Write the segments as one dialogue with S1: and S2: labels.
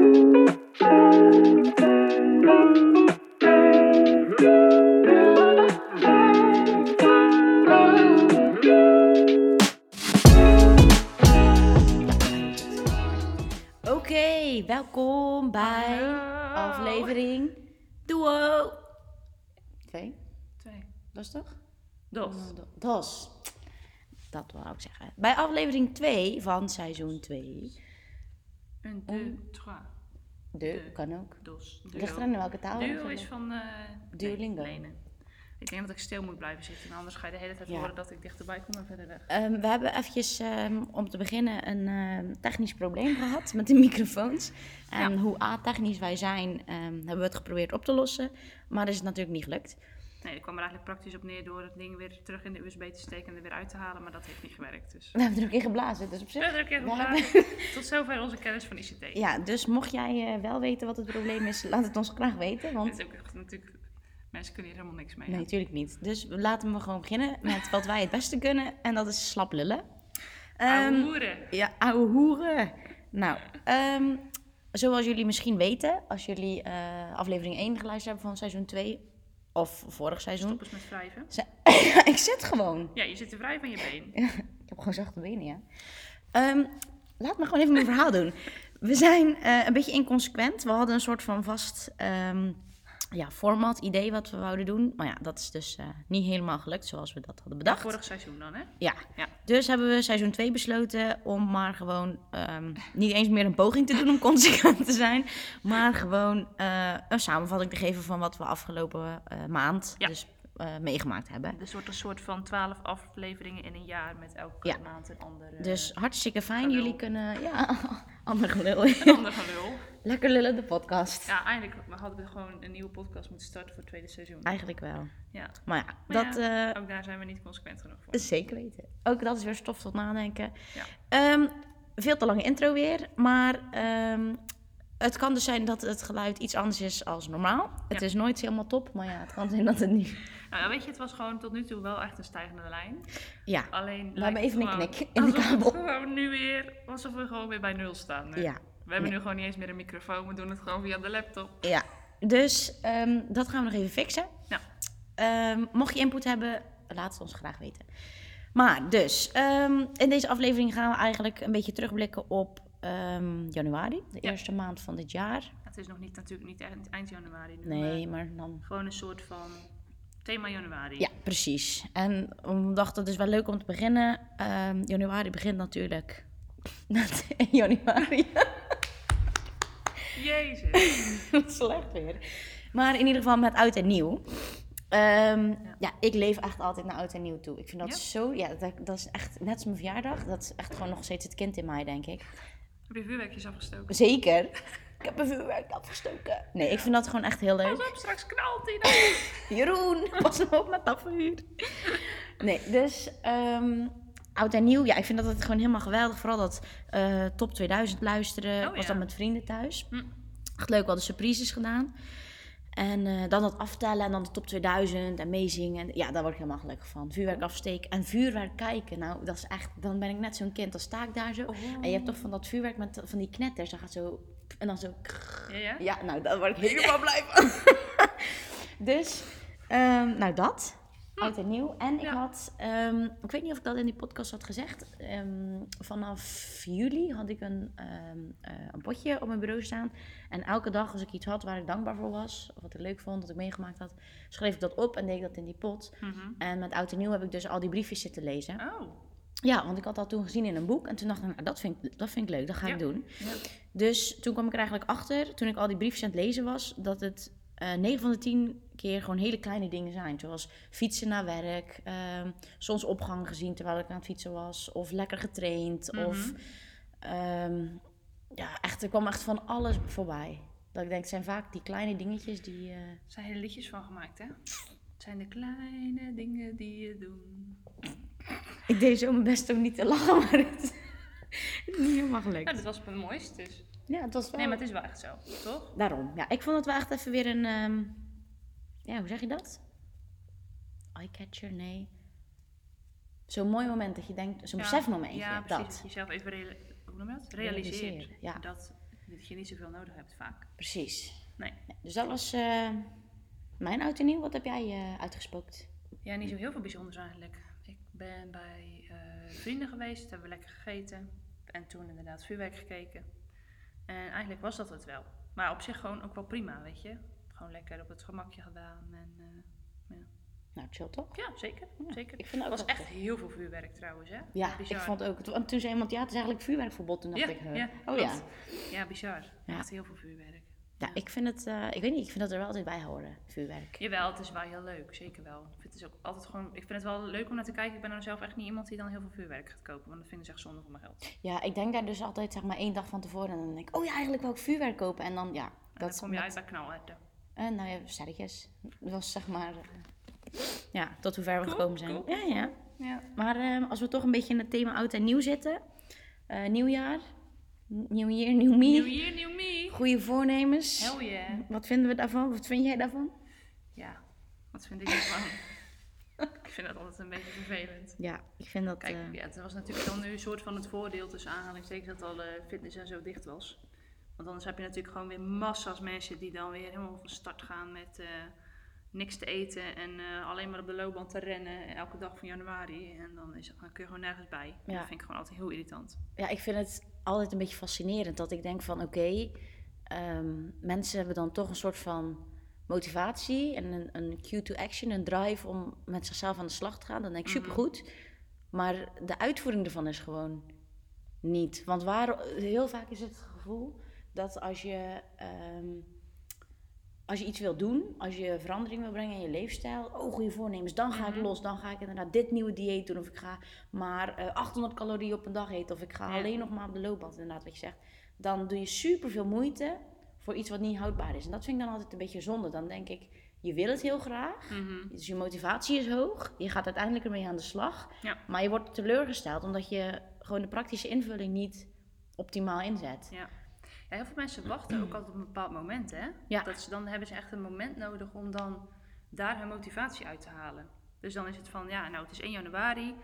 S1: Oké, welkom bij aflevering Duo. Twee,
S2: Twee.
S1: dat is toch?
S2: Dos.
S1: Dos. Dat wou ik zeggen. Bij aflevering 2 van seizoen 2.
S2: Een, deux, trois.
S1: De,
S2: De.
S1: kan ook.
S2: Dos.
S1: Ligt aan in welke taal?
S2: Duo is van... eh
S1: Duolingo.
S2: Lenen. Ik denk dat ik stil moet blijven zitten. Anders ga je de hele tijd
S1: Ja.
S2: horen dat ik dichterbij kom en verder weg.
S1: Ehm, we hebben eventjes ehm, om te beginnen een ehm, technisch probleem gehad met de microfoons. En
S2: Ja.
S1: hoe a-technisch wij zijn, hebben we het geprobeerd op te lossen. Maar dat is natuurlijk niet gelukt.
S2: Nee, ik kwam er eigenlijk praktisch op neer door het ding weer terug in de USB te steken en er weer uit te halen. Maar dat heeft niet gewerkt. Dus
S1: We hebben er ook in geblazen, dus op zich...
S2: verder een keer
S1: we
S2: geblazen. Tot zover onze kennis van ICT.
S1: Ja, dus mocht jij eh, wel weten wat het probleem is, laat het ons graag weten. Want
S2: is ook echt natuurlijk... Mensen kunnen hier helemaal niks mee.
S1: nee, natuurlijk niet. Dus laten we gewoon beginnen met wat wij het beste kunnen. En dat is slap lullen.
S2: Ouwe hoeren.
S1: Ja, ouwe hoeren. Nou, ehm, zoals jullie misschien weten, als jullie eh, aflevering 1 geluisterd hebben van seizoen 2, of vorig seizoen.
S2: Stop eens met wrijven.
S1: Ze- ik zit gewoon.
S2: Ja, je zit te wrijven aan je been.
S1: Ik heb gewoon zachte benen, ja. Ehm, laat me gewoon even mijn verhaal doen. We zijn eh, een beetje inconsequent. We hadden een soort van vast ehm, ja, format, idee wat we wouden doen. Maar ja, dat is dus eh, niet helemaal gelukt zoals we dat hadden bedacht.
S2: Vorig seizoen dan, hè?
S1: Ja.
S2: Ja.
S1: dus hebben we seizoen 2 besloten om maar gewoon ehm, niet eens meer een poging te doen om consequent te zijn. Maar gewoon eh, een samenvatting te geven van wat we afgelopen eh, maand
S2: Ja.
S1: dus, eh, meegemaakt hebben.
S2: Een soort, een soort van twaalf afleveringen in een jaar met elke
S1: Ja.
S2: maand een andere...
S1: Dus hartstikke fijn.
S2: gelul.
S1: Jullie kunnen... Ja, ander gelul.
S2: Een ander gelul.
S1: Lekker lullen, de podcast.
S2: Ja, eigenlijk hadden we gewoon een nieuwe podcast moeten starten voor het tweede seizoen.
S1: Eigenlijk wel.
S2: Ja,
S1: Maar ja,
S2: Maar
S1: dat
S2: ja,
S1: eh,
S2: ook daar zijn we niet consequent genoeg voor.
S1: zeker weten. Ook dat is weer stof tot nadenken.
S2: Ja.
S1: Ehm, veel te lange intro weer. Maar ehm, het kan dus zijn dat het geluid iets anders is als normaal. Het is nooit helemaal top. Maar ja, het kan zijn dat het niet...
S2: Nou, weet je, het was gewoon tot nu toe wel echt een stijgende lijn.
S1: Ja,
S2: Alleen
S1: We hebben even een knik in de kabel.
S2: Gewoon nu weer, alsof we gewoon weer bij nul staan. nu.
S1: ja,
S2: We hebben
S1: Nee.
S2: nu gewoon niet eens meer een microfoon, we doen het gewoon via de laptop.
S1: ja. Dus ehm, dat gaan we nog even fixen.
S2: Ja.
S1: Ehm, mocht je input hebben, laat het ons graag weten. Maar dus, ehm, in deze aflevering gaan we eigenlijk een beetje terugblikken op januari, de
S2: Ja.
S1: eerste maand van dit jaar.
S2: Het is nog niet, natuurlijk niet eind, eind januari nu,
S1: Nee,
S2: maar
S1: dan.
S2: gewoon een soort van thema januari.
S1: Ja, precies. En we dachten, het is wel leuk om te beginnen. Ehm, januari begint natuurlijk met 1 januari.
S2: Jezus.
S1: Wat slecht weer. Maar in ieder geval met oud en nieuw. Ehm, ja. ik leef echt altijd naar oud en nieuw toe. Ik vind dat
S2: Ja?
S1: zo, ja, dat, dat is echt net als mijn verjaardag. Dat is echt gewoon nog steeds het kind in mij, denk ik.
S2: Heb je vuurwerkjes afgestoken?
S1: Zeker. Ik heb een vuurwerk afgestoken. Nee, ik vind dat gewoon echt heel leuk.
S2: Pas op, straks knalt hij nou.
S1: Jeroen, pas op met dat vuur. Nee, dus ehm, oud en nieuw. Ja, ik vind dat het gewoon helemaal geweldig. Vooral dat eh, top 2000 luisteren.
S2: Oh,
S1: was
S2: ja.
S1: dan met vrienden thuis.
S2: Hm.
S1: Echt leuk, we hadden surprises gedaan. En eh, dan dat aftellen en dan de top 2000 en meezingen. En ja, daar word ik helemaal gelukkig van. Vuurwerk afsteken en vuurwerk kijken. Nou, dat is echt, dan ben ik net zo'n kind. Dan sta ik daar zo. En je hebt toch van dat vuurwerk met van die knetters. Dat gaat zo, en dan zo...
S2: Ja, ja?
S1: Ja, nou, daar word ik helemaal blij van. dus, ehm, nou dat. Oud en nieuw. En ik
S2: Ja.
S1: had, ehm, ik weet niet of ik dat in die podcast had gezegd. ehm, vanaf juli had ik een, eh, een potje op mijn bureau staan. En elke dag als ik iets had waar ik dankbaar voor was, of wat ik leuk vond, dat ik meegemaakt had, schreef ik dat op en deed ik dat in die pot.
S2: Mhm.
S1: En met oud en nieuw heb ik dus al die briefjes zitten lezen.
S2: Oh.
S1: Ja, want ik had dat toen gezien in een boek. En toen dacht ik, nou, dat vind ik, dat vind ik leuk, dat ga
S2: Ja.
S1: ik doen.
S2: Ja.
S1: Dus toen kwam ik er eigenlijk achter, toen ik al die briefjes aan het lezen was, dat het eh 9 van de 10 keer gewoon hele kleine dingen zijn. Zoals fietsen naar werk, ehm, soms opgang gezien terwijl ik aan het fietsen was, of lekker getraind,
S2: Mhm.
S1: of ehm, ja, echt, er kwam echt van alles voorbij. Dat ik denk, het zijn vaak die kleine dingetjes die. eh,
S2: Er zijn hele liedjes van gemaakt, hè? Het zijn de kleine dingen die je doet.
S1: Ik deed zo mijn best om niet te lachen, maar het is niet helemaal
S2: Ja,
S1: gelukt.
S2: dat was het mooiste dus.
S1: Ja, het was wel.
S2: Nee, maar het is wel echt zo, toch?
S1: Daarom. Ja, ik vond het wel echt even weer een. ehm, ja, hoe zeg je dat? Eye-catcher? Nee. Zo'n mooi moment dat je denkt, zo'n
S2: Ja,
S1: besefmomentje.
S2: Ja, precies.
S1: dat.
S2: Dat je jezelf even hoe noem je dat? realiseert.
S1: Realiseren, ja.
S2: Dat Dat je niet zoveel nodig hebt vaak.
S1: Precies.
S2: Nee.
S1: Dus dat was eh, mijn oud en nieuw. Wat heb jij eh, uitgespookt?
S2: Ja, niet zo heel veel bijzonders eigenlijk. Ik ben bij eh, vrienden geweest, hebben we lekker gegeten. En toen inderdaad vuurwerk gekeken. En eigenlijk was dat het wel. Maar op zich gewoon ook wel prima, weet je. Gewoon lekker op het gemakje gedaan. En, eh,
S1: Nou, chill toch?
S2: ja, zeker.
S1: Ja,
S2: zeker.
S1: Ik vind
S2: Het was echt heel veel vuurwerk trouwens, hè?
S1: Ja,
S2: Bizar.
S1: ik vond ook. Toen zei iemand, ja, het is eigenlijk vuurwerkverbod. Toen dacht
S2: Ja,
S1: ik,
S2: ja,
S1: oh ja.
S2: Ja, bizar.
S1: Ja.
S2: Echt heel veel vuurwerk.
S1: Ja, ik vind het, eh, ik weet niet, ik vind dat er wel altijd bij horen, vuurwerk.
S2: Jawel, het is wel heel leuk, zeker wel. Ik vind het, ook altijd gewoon, ik vind het wel leuk om naar te kijken. Ik ben nou zelf echt niet iemand die dan heel veel vuurwerk gaat kopen, want dat vind ik echt zonde van mijn geld.
S1: Ja, ik denk daar dus altijd zeg maar één dag van tevoren en dan denk ik, oh ja, eigenlijk wil ik vuurwerk kopen. En dan, ja,
S2: En
S1: dat
S2: dan kom je
S1: met-
S2: uit bij.
S1: Eh, nou ja, sterretjes. Dat was zeg maar, eh, ja, tot hoe ver we
S2: Cool,
S1: gekomen zijn.
S2: cool.
S1: Ja, ja.
S2: Ja.
S1: Maar eh, als we toch een beetje in het thema oud en nieuw zitten. nieuwjaar, nieuw year, nieuw me.
S2: New year, new me.
S1: Goede voornemens.
S2: Hell yeah.
S1: Wat vinden we daarvan? Wat vind jij daarvan?
S2: Ja, wat vind ik ervan? ik vind dat altijd een beetje vervelend.
S1: Ja, ik vind dat...
S2: Kijk,
S1: eh,
S2: ja, het was natuurlijk dan nu een soort van het voordeel tussen aanhalingstekens dat alle fitness en zo dicht was. Want anders heb je natuurlijk gewoon weer massa's mensen die dan weer helemaal van start gaan met eh, niks te eten en eh, alleen maar op de loopband te rennen elke dag van januari. En dan, is, dan kun je gewoon nergens bij.
S1: Ja.
S2: Dat vind ik gewoon altijd heel irritant.
S1: ja, ik vind het altijd een beetje fascinerend dat ik denk van oké, ehm, mensen hebben dan toch een soort van motivatie en een, een cue to action, een drive om met zichzelf aan de slag te gaan. Dan denk ik
S2: Mhm.
S1: supergoed. Maar de uitvoering ervan is gewoon niet. Want waar, heel vaak is het gevoel dat als je, ehm, als je iets wil doen, als je verandering wil brengen in je leefstijl, oh goede voornemens, dan ga ik
S2: Mhm.
S1: los, dan ga ik inderdaad dit nieuwe dieet doen, of ik ga maar eh, 800 calorieën op een dag eten, of ik ga
S2: Ja.
S1: alleen nog maar op de loopband, inderdaad wat je zegt. Dan doe je superveel moeite voor iets wat niet houdbaar is. En dat vind ik dan altijd een beetje zonde. Dan denk ik, je wil het heel graag,
S2: Mhm.
S1: dus je motivatie is hoog, je gaat uiteindelijk ermee aan de slag,
S2: Ja.
S1: maar je wordt teleurgesteld omdat je gewoon de praktische invulling niet optimaal inzet.
S2: Ja. Ja, heel veel mensen wachten ook altijd op een bepaald moment, hè?
S1: Ja.
S2: Dat ze, dan hebben ze echt een moment nodig om dan daar hun motivatie uit te halen. Dus dan is het van, ja, nou, het is 1 januari.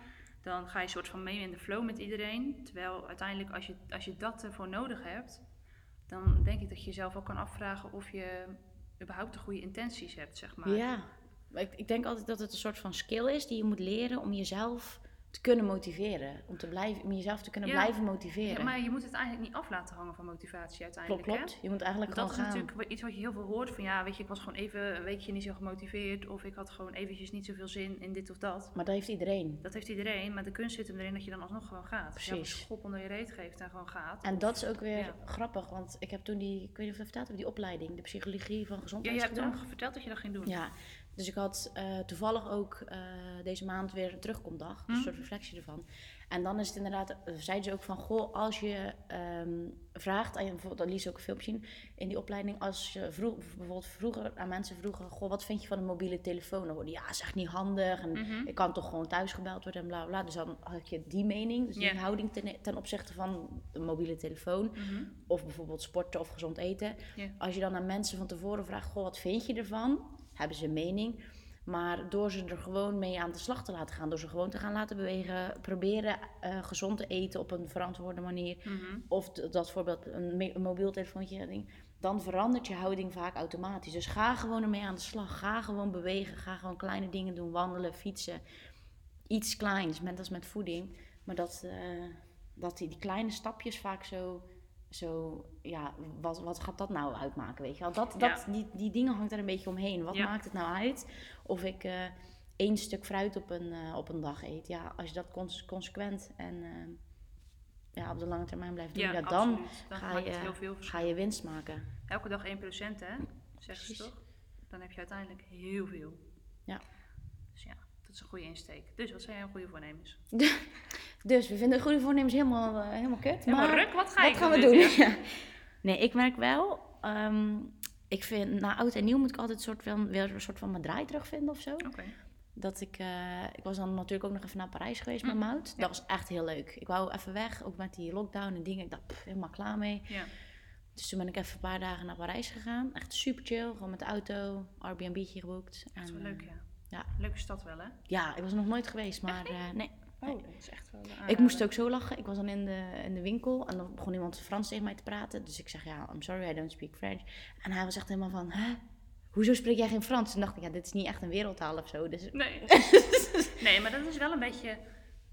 S2: Dan ga je soort van mee in de flow met iedereen. Terwijl uiteindelijk, als je, als je dat ervoor nodig hebt, dan denk ik dat je jezelf ook kan afvragen of je überhaupt de goede intenties hebt, zeg maar.
S1: Ja, ik, ik denk altijd dat het een soort van skill is die je moet leren om jezelf te kunnen motiveren. Om, te blijven, om jezelf te kunnen
S2: Ja.
S1: blijven motiveren.
S2: Ja, maar je moet het eigenlijk niet af laten hangen van motivatie
S1: klopt,
S2: uiteindelijk. hè?
S1: klopt. Je moet eigenlijk
S2: dat is
S1: gewoon gaan.
S2: natuurlijk iets wat je heel veel hoort van ja, weet je, ik was gewoon even een weekje niet zo gemotiveerd of ik had gewoon eventjes niet zoveel zin in dit of dat.
S1: Maar dat heeft iedereen.
S2: Dat heeft iedereen, maar de kunst zit hem erin dat je dan alsnog gewoon gaat. Dat je
S1: Precies.
S2: een schop onder je reet geeft en gewoon gaat.
S1: En
S2: Of-
S1: dat is ook weer
S2: Ja.
S1: grappig, want ik heb toen die, ik weet niet of dat verteld heb, die opleiding, de psychologie van
S2: Ja, je hebt toen verteld dat je dat ging doen.
S1: Ja, dus ik had eh, toevallig ook eh, deze maand weer een terugkomdag, dus
S2: Hm.
S1: een soort reflectie ervan. En dan is het inderdaad, eh, zeiden ze ook van, goh, als je ehm, vraagt, aan je, bijvoorbeeld, dat liet ze ook een filmpje zien in die opleiding, als je vroeg, bijvoorbeeld vroeger aan mensen vroegen, goh, wat vind je van een mobiele telefoon? Dan hoorde ja, is echt niet handig en
S2: Mhm.
S1: ik kan toch gewoon thuis gebeld worden en bla bla. Dus dan had je die mening, dus die houding ten, ten opzichte van een mobiele telefoon.
S2: Mhm.
S1: Of bijvoorbeeld sporten of gezond eten. Als je dan aan mensen van tevoren vraagt, goh, wat vind je ervan? Hebben ze een mening. Maar door ze er gewoon mee aan de slag te laten gaan, door ze gewoon te gaan laten bewegen, proberen eh, gezond te eten op een verantwoorde manier,
S2: Mhm.
S1: of dat voorbeeld een, een mobiel telefoontje, ding, dan verandert je houding vaak automatisch. Dus ga gewoon ermee aan de slag. Ga gewoon bewegen. Ga gewoon kleine dingen doen. Wandelen, fietsen. Iets kleins, net als met voeding. Maar dat, eh, dat die, die kleine stapjes vaak zo, zo ja, wat, wat gaat dat nou uitmaken, weet je wel? Dat, dat, die, die dingen hangt er een beetje omheen. Wat
S2: Ja.
S1: maakt het nou uit of ik eh, één stuk fruit op een, eh, op een dag eet? Ja, als je dat cons- consequent en eh, ja, op de lange termijn blijft doen,
S2: Ja,
S1: ja, dan ga je,
S2: het heel veel
S1: ga je winst maken.
S2: Elke dag 1% hè, zeggen ze toch? Dan heb je uiteindelijk heel veel.
S1: Ja.
S2: Dus ja, dat is een goede insteek. Dus wat zijn jouw goede voornemens?
S1: Dus we vinden goede voornemens helemaal, eh, helemaal kut.
S2: Helemaal
S1: maar
S2: ruk, wat ga je
S1: wat gaan we doen? Ja. Nee, ik merk wel. ehm, ik vind na oud en nieuw moet ik altijd soort van, weer een soort van mijn draai terugvinden of zo.
S2: Oké.
S1: Dat ik, eh, ik was dan natuurlijk ook nog even naar Parijs geweest met
S2: Hm,
S1: Mout.
S2: ja.
S1: Dat was echt heel leuk. Ik wou even weg, ook met die lockdown en dingen. Ik dacht, pff, helemaal klaar mee.
S2: Ja.
S1: Dus toen ben ik even een paar dagen naar Parijs gegaan. Echt super chill, gewoon met de auto, Airbnb'tje geboekt.
S2: Dat is wel
S1: En,
S2: leuk, ja.
S1: ja.
S2: Leuke stad wel, hè?
S1: Ja, ik was nog nooit geweest, maar eh, nee.
S2: Oh,
S1: Nee.
S2: dat is echt wel
S1: Ik moest ook zo lachen. Ik was dan in de, in de winkel en dan begon iemand Frans tegen mij te praten. Dus ik zeg, ja, I'm sorry, I don't speak French. En hij was echt helemaal van, hè? Hoezo spreek jij geen Frans? En dacht ik, ja, dit is niet echt een wereldtaal of zo. Dus
S2: Nee. nee, maar dat is wel een beetje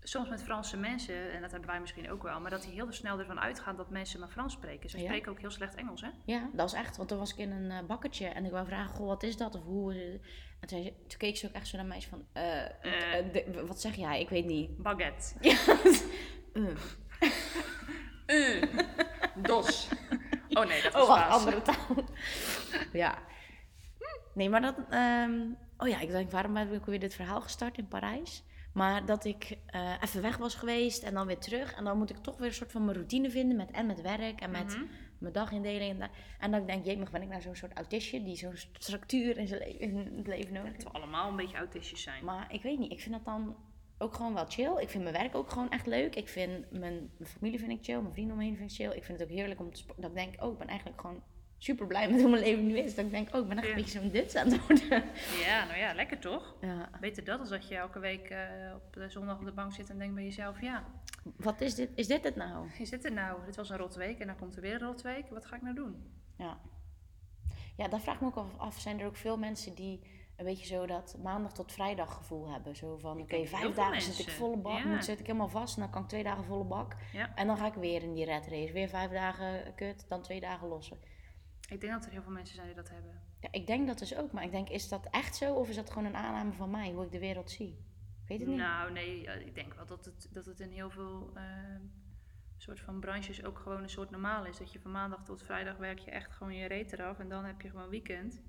S2: soms met Franse mensen, en dat hebben wij misschien ook wel, maar dat die heel snel ervan uitgaan dat mensen maar Frans spreken. Ze
S1: Ja.
S2: spreken ook heel slecht Engels, hè?
S1: ja, dat was echt. Want toen was ik in een eh, bakkertje en ik wou vragen, goh, wat is dat? Of hoe... is het? En toen, zei ze- toen keek ze ook echt zo naar mij van, eh,
S2: Eh.
S1: eh, de- wat zeg jij? Ik weet niet.
S2: Baguette.
S1: Ja.
S2: Uh, dos. Oh nee, dat was
S1: Oh, andere taal. ja. Nee, maar dat... ehm, oh ja, ik denk, waarom heb ik weer dit verhaal gestart in Parijs? Maar dat ik eh, even weg was geweest en dan weer terug. En dan moet ik toch weer een soort van mijn routine vinden met, en met werk en met
S2: Mhm.
S1: Mijn dagindeling. En, en dan denk ik, ben ik nou zo'n soort autistje die zo'n structuur in zijn le- in het leven nodig heeft.
S2: Dat we allemaal een beetje autistisch zijn.
S1: Maar ik weet niet, ik vind dat dan ook gewoon wel chill. Ik vind mijn werk ook gewoon echt leuk. Ik vind mijn, mijn familie vind ik chill, mijn vrienden om me heen vind ik chill. Ik vind het ook heerlijk om te. Dat ik denk, oh, ik ben eigenlijk gewoon super blij met hoe mijn leven nu is. Dat ik denk, oh, ik ben echt
S2: Ja.
S1: een beetje zo'n dit aan het worden.
S2: Ja, nou ja, lekker toch?
S1: Ja.
S2: Beter dat als dat je elke week eh, op de zondag op de bank zit en denkt bij jezelf, ja,
S1: Wat is dit? Is dit het nou?
S2: is dit er nou? Dit was een rot week en dan komt er weer een rot week. Wat ga ik nou doen?
S1: Ja. Ja, dat vraag ik me ook af. Zijn er ook veel mensen die een beetje zo dat maandag tot vrijdag gevoel hebben? Zo van, oké, vijf dagen zit ik volle bak,
S2: Ja.
S1: dan zit ik helemaal vast. En dan kan ik twee dagen volle bak.
S2: Ja.
S1: En dan ga ik weer in die red race. Weer vijf dagen kut, dan twee dagen lossen.
S2: Ik denk dat er heel veel mensen zijn die dat hebben.
S1: Ja, ik denk dat dus ook. Maar ik denk, is dat echt zo? Of is dat gewoon een aanname van mij, hoe ik de wereld zie? Ik weet het niet.
S2: Nou, nee, ik denk wel dat het, dat het in heel veel eh, soort van branches ook gewoon een soort normaal is. Dat je van maandag tot vrijdag werk je echt gewoon je reet eraf en dan heb je gewoon weekend.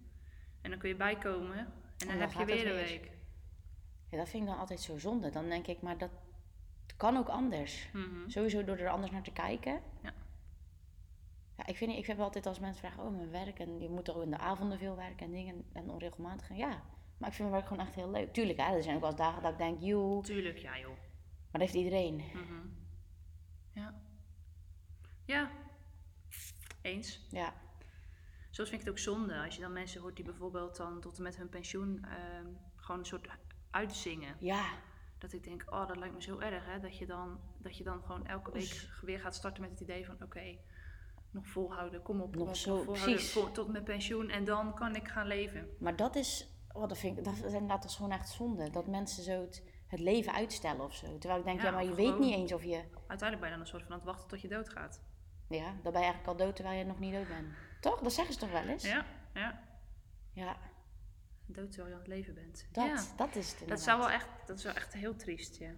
S2: En dan kun je bijkomen en dan,
S1: dan
S2: heb je weer een week.
S1: Ja, dat vind ik dan altijd zo zonde. Dan denk ik, maar dat kan ook anders.
S2: Mhm.
S1: Sowieso door er anders naar te kijken.
S2: Ja.
S1: Ja, ik, vind, ik heb altijd als mensen vragen, oh mijn werk en je moet toch in de avonden veel werken en dingen en onregelmatig. Ja, maar ik vind mijn werk gewoon echt heel leuk. Tuurlijk, hè, er zijn ook wel eens dagen dat ik denk, joe,
S2: Tuurlijk, ja joh.
S1: maar dat heeft iedereen.
S2: Mhm. Ja. Ja. Eens.
S1: Ja,
S2: Zoals vind ik het ook zonde als je dan mensen hoort die bijvoorbeeld dan tot en met hun pensioen ehm, gewoon een soort uitzingen.
S1: ja,
S2: Dat ik denk, oh dat lijkt me zo erg hè. Dat je dan, dat je dan gewoon elke week weer gaat starten met het idee van oké, nog volhouden, kom op.
S1: Nog
S2: op,
S1: zo,
S2: volhouden voor- tot mijn pensioen en dan kan ik gaan leven.
S1: maar dat is, oh, dat vind ik, dat is inderdaad dat is gewoon echt zonde. Dat mensen zo het, het leven uitstellen of zo. Terwijl ik denk, ja,
S2: Ja,
S1: maar je weet niet eens of je,
S2: Uiteindelijk ben je dan een soort van aan het wachten tot je doodgaat.
S1: ja, dan ben je eigenlijk al dood terwijl je nog niet dood bent. Toch? Dat zeggen ze toch wel eens?
S2: Ja, ja.
S1: Ja,
S2: Dood terwijl je aan het leven bent.
S1: dat,
S2: ja.
S1: dat is het
S2: Dat
S1: inderdaad.
S2: zou wel echt, dat is wel echt heel triest, ja.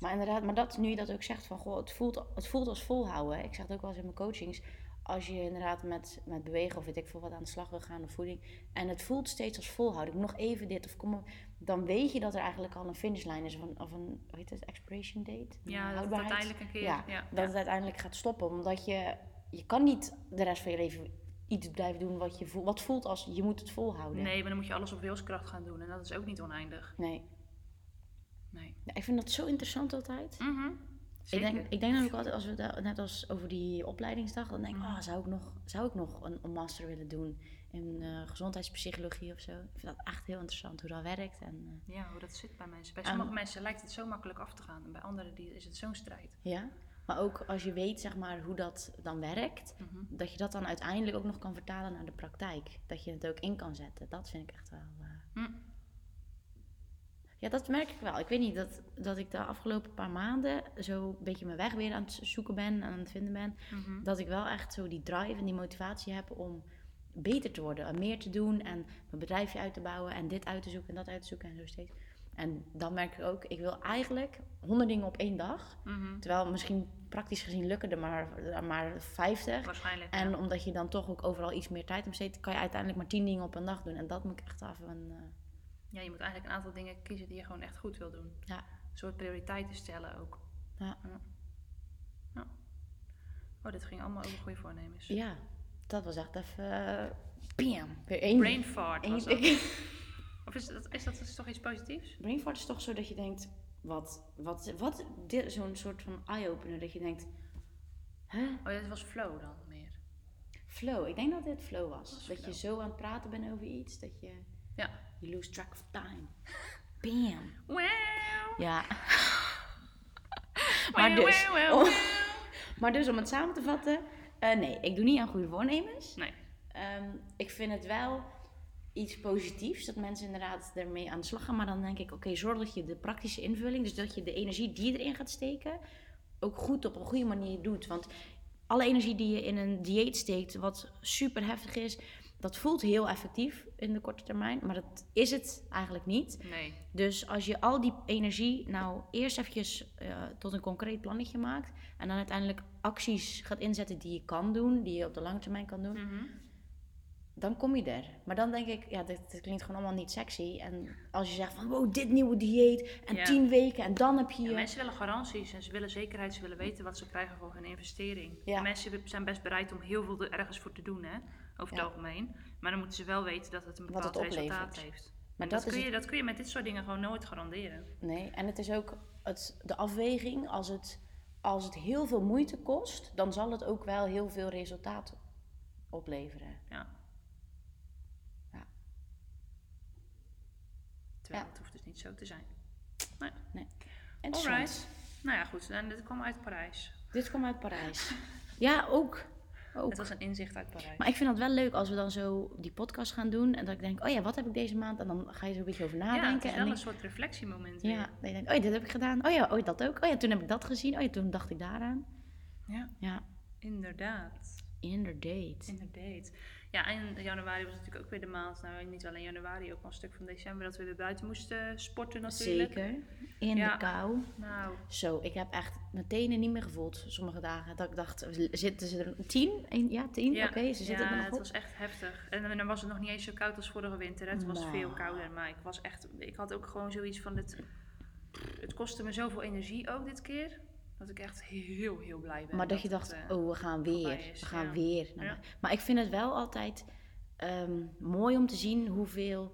S1: Maar inderdaad, maar dat, nu je dat ook zegt van, goh, het voelt, het voelt als volhouden. Ik zeg het ook wel eens in mijn coachings. Als je inderdaad met, met bewegen of weet ik veel wat aan de slag wil gaan of voeding. En het voelt steeds als volhouden. Ik moet nog even dit of kom op. Dan weet je dat er eigenlijk al een finishlijn is. Of een, of een hoe heet het, expiration date?
S2: Ja, dat het uiteindelijk een keer...
S1: Ja,
S2: Ja,
S1: dat het uiteindelijk gaat stoppen. Omdat je, je kan niet de rest van je leven iets blijven doen wat je voelt. Wat voelt als je moet het volhouden.
S2: Nee, maar dan moet je alles op wilskracht gaan doen en dat is ook niet oneindig.
S1: Nee.
S2: Nee.
S1: Ja, ik vind dat zo interessant altijd. Ik
S2: Zeker.
S1: denk, ik denk namelijk altijd, als we net als over die opleidingsdag, dan denk ik,
S2: Mhm.
S1: oh, zou ik nog, zou ik nog een, een master willen doen in eh, gezondheidspsychologie of zo? Ik vind dat echt heel interessant hoe dat werkt. En, eh,
S2: Ja, hoe dat zit bij mensen. Bij
S1: En-
S2: sommige mensen lijkt het zo makkelijk af te gaan en bij anderen die, is het zo'n strijd.
S1: ja. Maar ook als je weet, zeg maar, hoe dat dan werkt,
S2: Mhm.
S1: dat je dat dan uiteindelijk ook nog kan vertalen naar de praktijk. Dat je het ook in kan zetten. Dat vind ik echt wel. eh,
S2: Hm.
S1: Ja, dat merk ik wel. Ik weet niet, dat, dat ik de afgelopen paar maanden zo een beetje mijn weg weer aan het zoeken ben en aan het vinden ben.
S2: Mhm.
S1: dat ik wel echt zo die drive en die motivatie heb om beter te worden, en meer te doen en mijn bedrijfje uit te bouwen en dit uit te zoeken en dat uit te zoeken en zo steeds. En dan merk ik ook, ik wil eigenlijk honderd dingen op één dag.
S2: Mhm.
S1: Terwijl misschien praktisch gezien lukken er maar, er maar 50.
S2: Waarschijnlijk.
S1: En
S2: ja.
S1: omdat je dan toch ook overal iets meer tijd aan besteedt, kan je uiteindelijk maar tien dingen op een dag doen. En dat moet ik echt af en eh,
S2: ja, je moet eigenlijk een aantal dingen kiezen die je gewoon echt goed wil doen.
S1: Ja.
S2: Een soort prioriteiten stellen ook.
S1: Ja.
S2: ja. Oh, dit ging allemaal over goede voornemens.
S1: ja, dat was echt even, eh, bam, weer één.
S2: Brain fart was dat. Of is dat, is dat is toch iets positiefs?
S1: Brain fart is toch zo dat je denkt, wat, wat, wat, dit- zo'n soort van eye-opener, dat je denkt, hè,
S2: Oh dit was flow dan meer.
S1: flow. Ik denk dat dit flow was.
S2: Was
S1: dat
S2: flow.
S1: je zo aan het praten bent over iets, dat je,
S2: Ja.
S1: You lose track of time. Bam.
S2: Wow.
S1: Ja. maar, dus, om, maar dus om het samen te vatten. eh, nee, ik doe niet aan goede voornemens.
S2: Nee.
S1: Ehm, ik vind het wel iets positiefs dat mensen inderdaad ermee aan de slag gaan. Maar dan denk ik, oké, zorg dat je de praktische invulling, dus dat je de energie die je erin gaat steken, ook goed op een goede manier doet. Want alle energie die je in een dieet steekt, wat super heftig is, dat voelt heel effectief in de korte termijn. Maar dat is het eigenlijk niet.
S2: Nee.
S1: Dus als je al die energie nou eerst eventjes eh, tot een concreet plannetje maakt en dan uiteindelijk acties gaat inzetten die je kan doen, die je op de lange termijn kan doen,
S2: Mhm.
S1: dan kom je er. Maar dan denk ik, ja, dit, dit klinkt gewoon allemaal niet sexy. En als je zegt van, wow, dit nieuwe dieet en
S2: Ja.
S1: tien weken en dan heb je
S2: Ja, mensen willen garanties en ze willen zekerheid, ze willen weten wat ze krijgen voor hun investering.
S1: Ja.
S2: En Mensen zijn best bereid om heel veel er- ergens voor te doen, hè, over het algemeen. Maar dan moeten ze wel weten dat het een bepaald
S1: het
S2: resultaat heeft.
S1: Maar
S2: dat,
S1: dat
S2: kun je, dat kun je met dit soort dingen gewoon nooit garanderen.
S1: Nee, en het is ook het, de afweging. Als het, als het heel veel moeite kost, dan zal het ook wel heel veel resultaat opleveren.
S2: Ja.
S1: Ja.
S2: Terwijl
S1: Ja.
S2: het hoeft dus niet zo te zijn.
S1: Interessant.
S2: Alright. Nou ja, goed. En dit kwam uit Parijs.
S1: Dit kwam uit Parijs. Ja, ook. Ook.
S2: Het was een inzicht uit Parijs.
S1: Maar ik vind dat wel leuk als we dan zo die podcast gaan doen. En dat ik denk, oh ja, wat heb ik deze maand? En dan ga je zo een beetje over
S2: ja,
S1: nadenken.
S2: het is
S1: en
S2: wel
S1: denk-
S2: een soort reflectiemoment
S1: Ja, dat je denkt, oh ja, dit heb ik gedaan. Oh ja, oh, dat ook. Oh ja, toen heb ik dat gezien. Oh ja, toen dacht ik daaraan.
S2: Ja,
S1: Ja,
S2: inderdaad.
S1: inderdaad.
S2: Inderdaad. Ja, en januari was natuurlijk ook weer de maand, nou niet alleen januari, ook wel een stuk van december, dat we weer buiten moesten sporten natuurlijk.
S1: Zeker. In
S2: Ja.
S1: de kou.
S2: Nou,
S1: Zo, ik heb echt mijn tenen niet meer gevoeld sommige dagen. Dat ik dacht, zitten ze er tien? Ja, tien?
S2: ja,
S1: Oké, ze zitten
S2: ja,
S1: er nog
S2: het
S1: op.
S2: was echt heftig. En dan was het nog niet eens zo koud als vorige winter. hè. Het was
S1: Nou.
S2: veel kouder, maar ik was echt, ik had ook gewoon zoiets van, het, het kostte me zoveel energie ook dit keer, dat ik echt heel, heel blij ben.
S1: Maar dat je
S2: het,
S1: dacht,
S2: eh,
S1: oh, we gaan weer.
S2: is,
S1: We gaan
S2: ja.
S1: weer. naar
S2: Ja.
S1: bui- Maar ik vind het wel altijd ehm, mooi om te zien hoeveel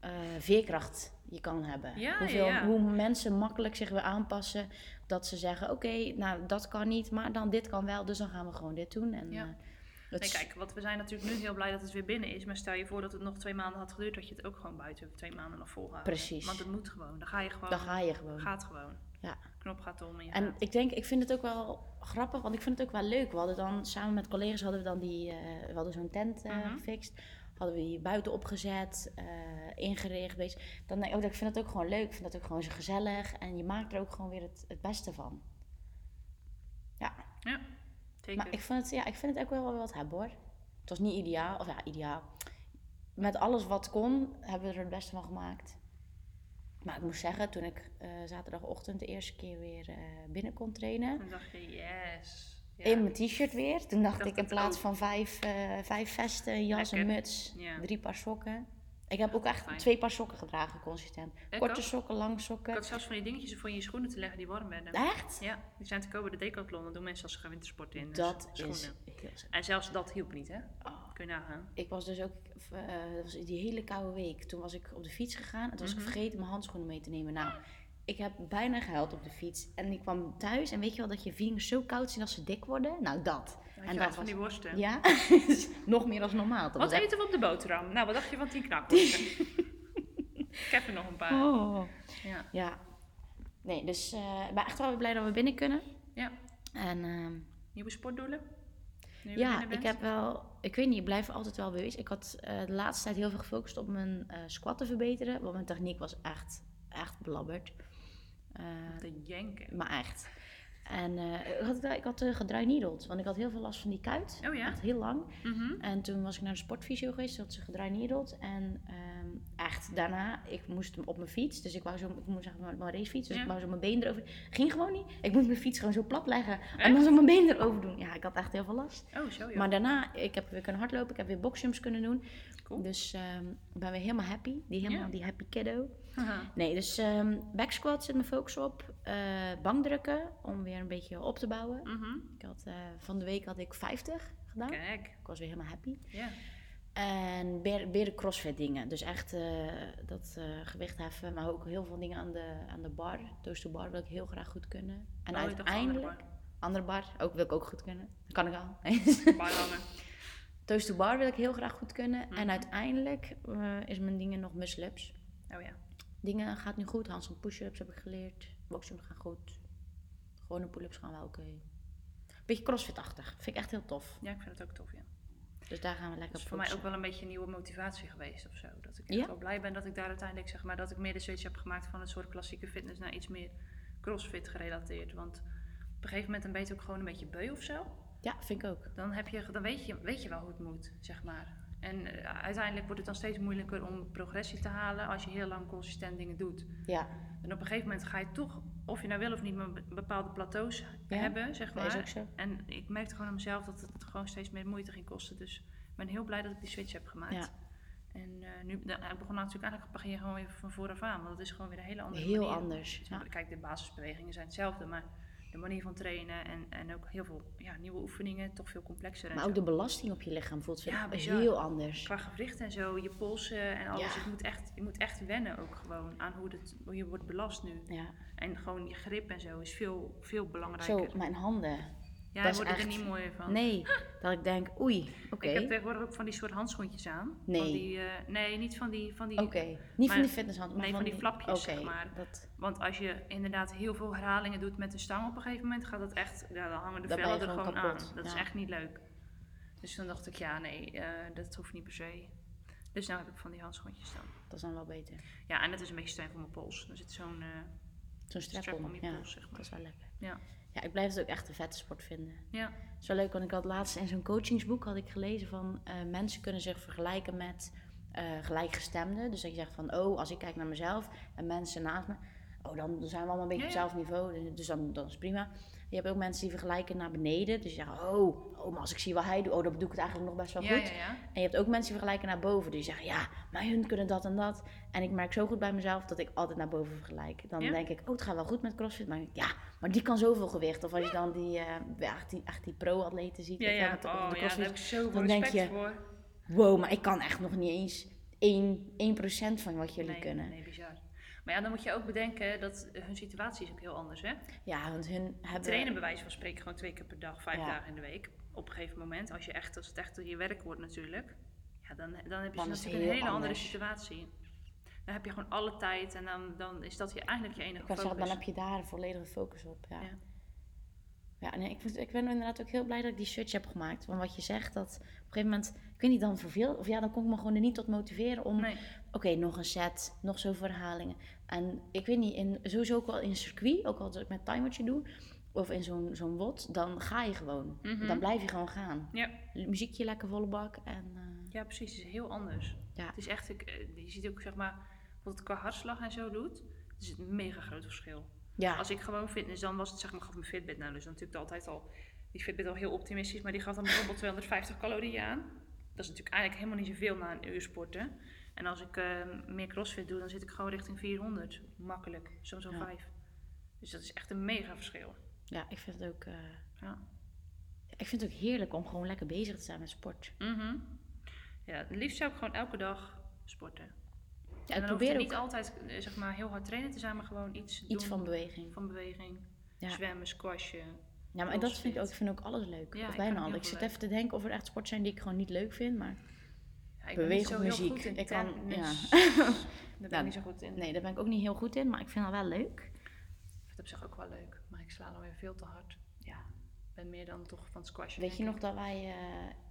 S1: eh, veerkracht je kan hebben.
S2: Ja,
S1: hoeveel. Hoe mensen makkelijk zich weer aanpassen. Dat ze zeggen, oké, nou dat kan niet, maar dan dit kan wel. Dus dan gaan we gewoon dit doen. En,
S2: Ja.
S1: eh,
S2: Nee, kijk, want we zijn natuurlijk nu heel blij dat het weer binnen is. Maar stel je voor dat het nog twee maanden had geduurd, dat je het ook gewoon buiten twee maanden nog volhouden.
S1: Precies.
S2: Want het moet gewoon. Dan ga je gewoon.
S1: dan ga je gewoon.
S2: Gaat gewoon.
S1: Ja.
S2: Knop gaat om en
S1: ik denk, ik vind het ook wel grappig, want ik vind het ook wel leuk. We hadden dan samen met collega's hadden we dan die, eh, we hadden zo'n tent
S2: Mhm.
S1: gefixt. Hadden we die buiten opgezet, eh, ingericht. Bezig. Dan denk ik, ook, ik vind het ook gewoon leuk. Ik vind het ook gewoon zo gezellig. En je maakt er ook gewoon weer het, het beste van. Ja,
S2: Ja, zeker.
S1: maar ik vind, het, ja, ik vind het ook wel wat hebben hoor. Het was niet ideaal, of ja, ideaal. Met alles wat kon, hebben we er het beste van gemaakt. Maar ik moet zeggen, toen ik eh, zaterdagochtend de eerste keer weer eh, binnen kon trainen,
S2: Dan dacht je, yes. Ja.
S1: in mijn t-shirt weer. Toen dacht
S2: dacht
S1: ik in plaats
S2: ook.
S1: van vijf, eh, vijf vesten, jas,
S2: Lekker.
S1: muts,
S2: Ja.
S1: drie paar sokken. Ik heb ook echt
S2: Fijn.
S1: twee paar sokken gedragen, consistent.
S2: Ik
S1: Korte
S2: ook.
S1: sokken, lange
S2: Ik
S1: sokken.
S2: had zelfs van die dingetjes voor in je schoenen te leggen die warm werden.
S1: Echt?
S2: Ja, die zijn te kopen bij de Decathlon. Dat doen mensen als ze gaan wintersporten in eh,
S1: Dat
S2: schoenen.
S1: is heel
S2: En zelfs dat hielp niet, hè?
S1: oh.
S2: Kun je nagaan.
S1: Ik was dus ook, eh, dat was die hele koude week. Toen was ik op de fiets gegaan en toen was
S2: Mhm.
S1: ik vergeten mijn handschoenen mee te nemen. Nou, ik heb bijna gehuild op de fiets. En ik kwam thuis en weet je wel dat je vingers zo koud zijn als ze dik worden? Nou, dat.
S2: En dat van die worsten.
S1: Ja, nog meer dan normaal.
S2: Wat eten we op de boterham? Nou, wat dacht je van tien knakworsten? ik heb er nog een paar.
S1: Oh.
S2: Ja.
S1: Ja. Nee, dus ik ben echt wel blij dat we binnen kunnen.
S2: ja.
S1: En ehm,
S2: Nieuwe sportdoelen?
S1: Ja, ik heb wel, ik weet niet, ik blijf altijd wel bewust. Ik had eh, de laatste tijd heel veel gefocust op mijn eh squat te verbeteren, want mijn techniek was echt, echt belabberd. Eh,
S2: De jenken.
S1: maar echt. En eh, ik had, ik had uh, gedraainiedeld, want ik had heel veel last van die kuit.
S2: Oh ja?
S1: Echt heel lang.
S2: Mhm.
S1: En toen was ik naar de sportfysio geweest, toen had ze gedraainiedeld. En ehm, echt daarna, ik moest hem op mijn fiets, dus ik wou zo, ik moest zeggen mijn racefiets, dus
S2: Ja.
S1: ik wou zo mijn been erover. Ging gewoon niet. Ik moest mijn fiets gewoon zo plat leggen en dan zo mijn been erover doen. Ja, ik had echt heel veel last.
S2: Oh, zo.
S1: Maar daarna, ik heb weer kunnen hardlopen, ik heb weer boxjumps kunnen doen.
S2: Cool.
S1: Dus ik ben weer helemaal happy. Die, helemaal, die happy kiddo. Nee, dus ehm back squat zit mijn focus op. Eh bankdrukken, om weer een beetje op te bouwen.
S2: Mhm.
S1: Ik had, eh, van de week had ik 50 gedaan.
S2: Kijk.
S1: Ik was weer helemaal happy.
S2: Ja.
S1: En weer, weer de crossfit dingen. Dus echt eh, dat gewicht heffen, maar ook heel veel dingen aan de, aan de bar. Toast to bar wil ik heel graag goed kunnen. En
S2: Oh, andere
S1: uiteindelijk, andere bar, ook wil ik ook goed kunnen. Dat kan ik al.
S2: Bar hangen.
S1: Toast to bar wil ik heel graag goed kunnen.
S2: Mhm.
S1: En uiteindelijk is mijn dingen nog muscle-ups.
S2: Oh ja.
S1: Dingen gaat nu goed. Handstand push-ups heb ik geleerd. Boxjumps gaan goed. Gewone pull-ups gaan wel oké. Beetje crossfit-achtig. Vind ik echt heel tof.
S2: Ja, ik vind het ook tof, ja.
S1: Dus daar gaan we lekker
S2: Dat is
S1: op
S2: voor mij ook wel een beetje een nieuwe motivatie geweest of zo. Dat ik echt
S1: Ja?
S2: wel blij ben dat ik daar uiteindelijk zeg maar dat ik meer de switch heb gemaakt van een soort klassieke fitness naar iets meer crossfit gerelateerd. Want op een gegeven moment dan ben je het ook gewoon een beetje beu of zo.
S1: Ja, vind ik ook.
S2: Dan, heb je, dan weet, je, weet je wel hoe het moet, zeg maar. En eh, uiteindelijk wordt het dan steeds moeilijker om progressie te halen als je heel lang consistent dingen doet.
S1: Ja,
S2: En op een gegeven moment ga je toch, of je nou wil of niet, maar be- bepaalde plateaus
S1: Ja,
S2: hebben, zeg
S1: dat is
S2: maar.
S1: ook zo.
S2: En ik merkte gewoon aan mezelf dat het gewoon steeds meer moeite ging kosten. Dus ik ben heel blij dat ik die switch heb gemaakt.
S1: Ja.
S2: En eh, nu nou, ik begon natuurlijk eigenlijk begin je gewoon weer van vooraf aan, want het is gewoon weer een hele andere
S1: Heel
S2: manier.
S1: anders, ja.
S2: Kijk, de basisbewegingen zijn hetzelfde, maar de manier van trainen en, en ook heel veel ja, nieuwe oefeningen, toch veel complexer.
S1: Maar
S2: zo.
S1: ook de belasting op je lichaam voelt
S2: Ja, bizar.
S1: heel anders.
S2: Qua gewricht en zo, je polsen en alles.
S1: Ja.
S2: Het moet echt, je moet echt wennen ook gewoon aan hoe, het, hoe je wordt belast nu.
S1: Ja.
S2: En gewoon je grip en zo is veel, veel belangrijker.
S1: Zo, mijn handen.
S2: Ja,
S1: dat
S2: wordt er niet mooier van.
S1: Nee, dat ik denk, oei, oké.
S2: Ik heb tegenwoordig ook van die soort handschoentjes aan.
S1: Nee.
S2: Van die, eh, nee, niet van die... Van die
S1: Oké, niet
S2: maar-
S1: van die fitnesshand, maar
S2: nee, van die flapjes, zeg maar.
S1: Dat,
S2: Want als je inderdaad heel veel herhalingen doet met de stang op een gegeven moment, gaat dat echt, ja, dan hangen de
S1: Dan
S2: vellen er
S1: gewoon
S2: aan. Dat is echt niet leuk. Dus toen dacht ik, ja, nee, eh, dat hoeft niet per se. Dus nu heb ik van die handschoentjes dan.
S1: dat is dan wel beter.
S2: Ja, en dat is een beetje steun voor mijn pols. Er zit zo'n eh,
S1: Zo'n strap,
S2: strap
S1: om,
S2: om je
S1: ja,
S2: pols, zeg
S1: dat
S2: maar.
S1: is wel lekker.
S2: Ja.
S1: Ja, ik blijf het ook echt een vette sport vinden.
S2: Ja,
S1: Het is wel leuk, want ik had laatst in zo'n coachingsboek had ik gelezen van eh, mensen kunnen zich vergelijken met eh, gelijkgestemden. Dus dat je zegt van, oh, als ik kijk naar mezelf en mensen naast me, oh, dan zijn we allemaal een beetje op
S2: Ja,
S1: hetzelfde niveau. Dus dan, dan is het prima. Je hebt ook mensen die vergelijken naar beneden. Dus je zegt, oh, oh, maar als ik zie wat hij doet, oh, dan doe ik het eigenlijk nog best wel
S2: ja,
S1: goed.
S2: ja, ja.
S1: En je hebt ook mensen die vergelijken naar boven. Die zeggen, ja, maar hun kunnen dat en dat. En ik merk zo goed bij mezelf dat ik altijd naar boven vergelijk. Dan denk ik, oh, het gaat wel goed met CrossFit. Maar ja, maar die kan zoveel gewicht. Of als je dan die, ja, echt die, echt die pro-atleten ziet.
S2: Ja, ja.
S1: met
S2: Oh,
S1: de CrossFit.
S2: heb ik zoveel
S1: dan denk je,
S2: voor.
S1: Wow, maar ik kan echt nog niet eens 1, 1% van wat jullie
S2: Nee,
S1: kunnen.
S2: nee, bizar. Maar ja, dan moet je ook bedenken dat hun situatie is ook heel anders, hè?
S1: Ja, want hun hebben...
S2: Trainen bij wijze van spreken gewoon twee keer per dag, vijf
S1: Ja.
S2: dagen in de week. Op een gegeven moment, als, je echt, als het echt je werk wordt natuurlijk, ja, dan, dan heb je
S1: Dan
S2: natuurlijk een hele andere situatie. Dan heb je gewoon alle tijd en dan, dan is dat je eigenlijk je enige
S1: Ik
S2: focus.
S1: zeggen, dan heb je daar een volledige focus op. Ja,
S2: Ja.
S1: ja. nee, ik, ik ben inderdaad ook heel blij dat ik die switch heb gemaakt. Want wat je zegt, dat op een gegeven moment, ik weet niet, dan verveel, of ja, dan kon ik me gewoon er niet tot motiveren om,
S2: Nee,
S1: oké, nog een set, nog zoveel herhalingen. En ik weet niet, in, sowieso ook wel in circuit, ook als ik met timertje doe, of in zo'n zo'n wot, dan ga je gewoon.
S2: Mhm.
S1: Dan blijf je gewoon gaan.
S2: ja.
S1: Muziekje lekker volle bak en eh,
S2: ja, precies. Het is heel anders.
S1: ja.
S2: Het is echt, eh, je ziet ook zeg maar, wat het qua hartslag en zo doet, het is een mega groot verschil.
S1: Ja,
S2: Als ik gewoon fitness, dan was het zeg maar, gaf mijn Fitbit nou dus natuurlijk altijd al, die Fitbit al heel optimistisch, maar die gaf dan bijvoorbeeld 250 calorieën aan. Dat is natuurlijk eigenlijk helemaal niet zoveel na een uur sporten. En als ik eh, meer crossfit doe, dan zit ik gewoon richting 400. Makkelijk, soms wel
S1: Ja.
S2: 5. Dus dat is echt een mega verschil.
S1: Ja, ik vind het ook... eh,
S2: Ja.
S1: ik vind het ook heerlijk om gewoon lekker bezig te zijn met sport.
S2: Mhm. ja, het liefst zou ik gewoon elke dag sporten.
S1: Ja,
S2: en
S1: ik
S2: dan
S1: probeer
S2: het
S1: ook
S2: niet altijd eh, zeg maar, heel hard trainen te zijn, maar gewoon iets,
S1: iets
S2: doen
S1: van beweging.
S2: van beweging.
S1: Ja.
S2: Zwemmen, squashen.
S1: Ja, maar dat vind ik ook, ik vind ook alles leuk.
S2: Ja,
S1: of bijna
S2: vind
S1: al.
S2: heel
S1: Ik zit
S2: leuk.
S1: even te denken of er echt sport zijn die ik gewoon niet leuk vind. Maar
S2: Ja, ik ben niet
S1: Bewegen
S2: zo
S1: muziek. Ik kan- ja.
S2: Daar ben ik niet zo goed in.
S1: nee, daar ben ik ook niet heel goed in. Maar ik vind dat wel leuk.
S2: Ik vind het op zich ook wel leuk, ik sla dan weer veel te hard.
S1: Ja.
S2: Ben meer dan toch van het squashen.
S1: Weet je nog dat wij,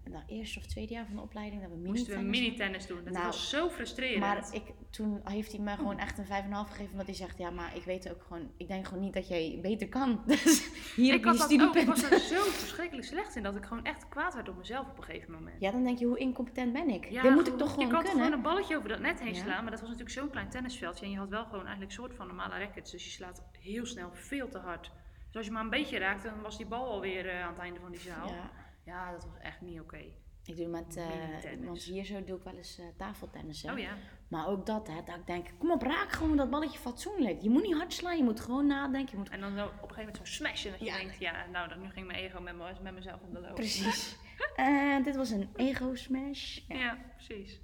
S1: nou, eerste of tweede jaar van de opleiding, dat we mini
S2: Moesten we mini-tennis doen. Dat
S1: Nou,
S2: was zo frustrerend.
S1: Maar ik, toen heeft hij me gewoon echt een 5,5 gegeven. Omdat hij zegt, ja, maar ik weet ook gewoon, ik denk gewoon niet dat jij beter kan. Dus hier
S2: ik
S1: heb je
S2: ook, ik was er zo verschrikkelijk slecht in dat ik gewoon echt kwaad werd op mezelf op een gegeven moment.
S1: Ja, dan denk je, hoe incompetent ben ik?
S2: Ja,
S1: Dit moet ik toch gewoon
S2: Je kan
S1: kunnen?
S2: gewoon een balletje over dat net heen
S1: Ja.
S2: slaan, maar dat was natuurlijk zo'n klein tennisveldje. En je had wel gewoon eigenlijk een soort van normale rackets. Dus je slaat heel snel veel te hard. Dus als je maar een beetje raakt, dan was die bal alweer eh, aan het einde van die zaal. Ja,
S1: Ja,
S2: dat was echt niet oké.
S1: ik doe met,
S2: Mini-tennis.
S1: want hier zo doe ik wel eens eh tafeltennissen.
S2: Oh ja.
S1: Maar ook dat, hè, dat ik denk, kom op, raak gewoon dat balletje fatsoenlijk. Je moet niet hard slaan, je moet gewoon nadenken. Je moet...
S2: En dan op een gegeven moment zo smashen. Dat je
S1: Ja.
S2: denkt, ja, nou, dan, nu ging mijn ego met, me, met mezelf op de loop.
S1: Precies. En dit was een ego smash.
S2: Ja,
S1: Ja.
S2: precies.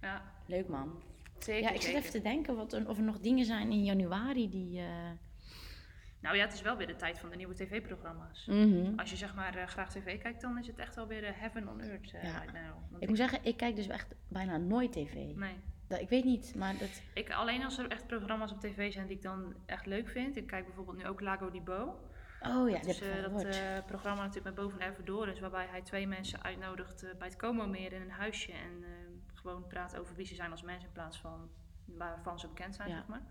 S2: Ja,
S1: Leuk man.
S2: zeker.
S1: Ja, ik zit
S2: zeker.
S1: even te denken wat er, of er nog dingen zijn in januari die... eh,
S2: Nou ja, het is wel weer de tijd van de nieuwe tv-programma's.
S1: mhm.
S2: Als je zeg maar eh, graag tv kijkt, dan is het echt wel weer de heaven on earth eh,
S1: Ja.
S2: Want
S1: Ik moet zeggen, ik kijk dus echt bijna nooit tv.
S2: Nee.
S1: dat, ik weet niet, maar dat...
S2: Ik, alleen als er echt programma's op tv zijn die ik dan echt leuk vind. Ik kijk bijvoorbeeld nu ook Lago di Bo.
S1: Oh ja,
S2: dat is
S1: ik
S2: eh, dat eh, programma natuurlijk met Boven Ervedorens, waarbij hij twee mensen uitnodigt eh, bij het Como meer in een huisje en eh, gewoon praat over wie ze zijn als mens in plaats van waarvan ze bekend zijn,
S1: Ja.
S2: zeg maar.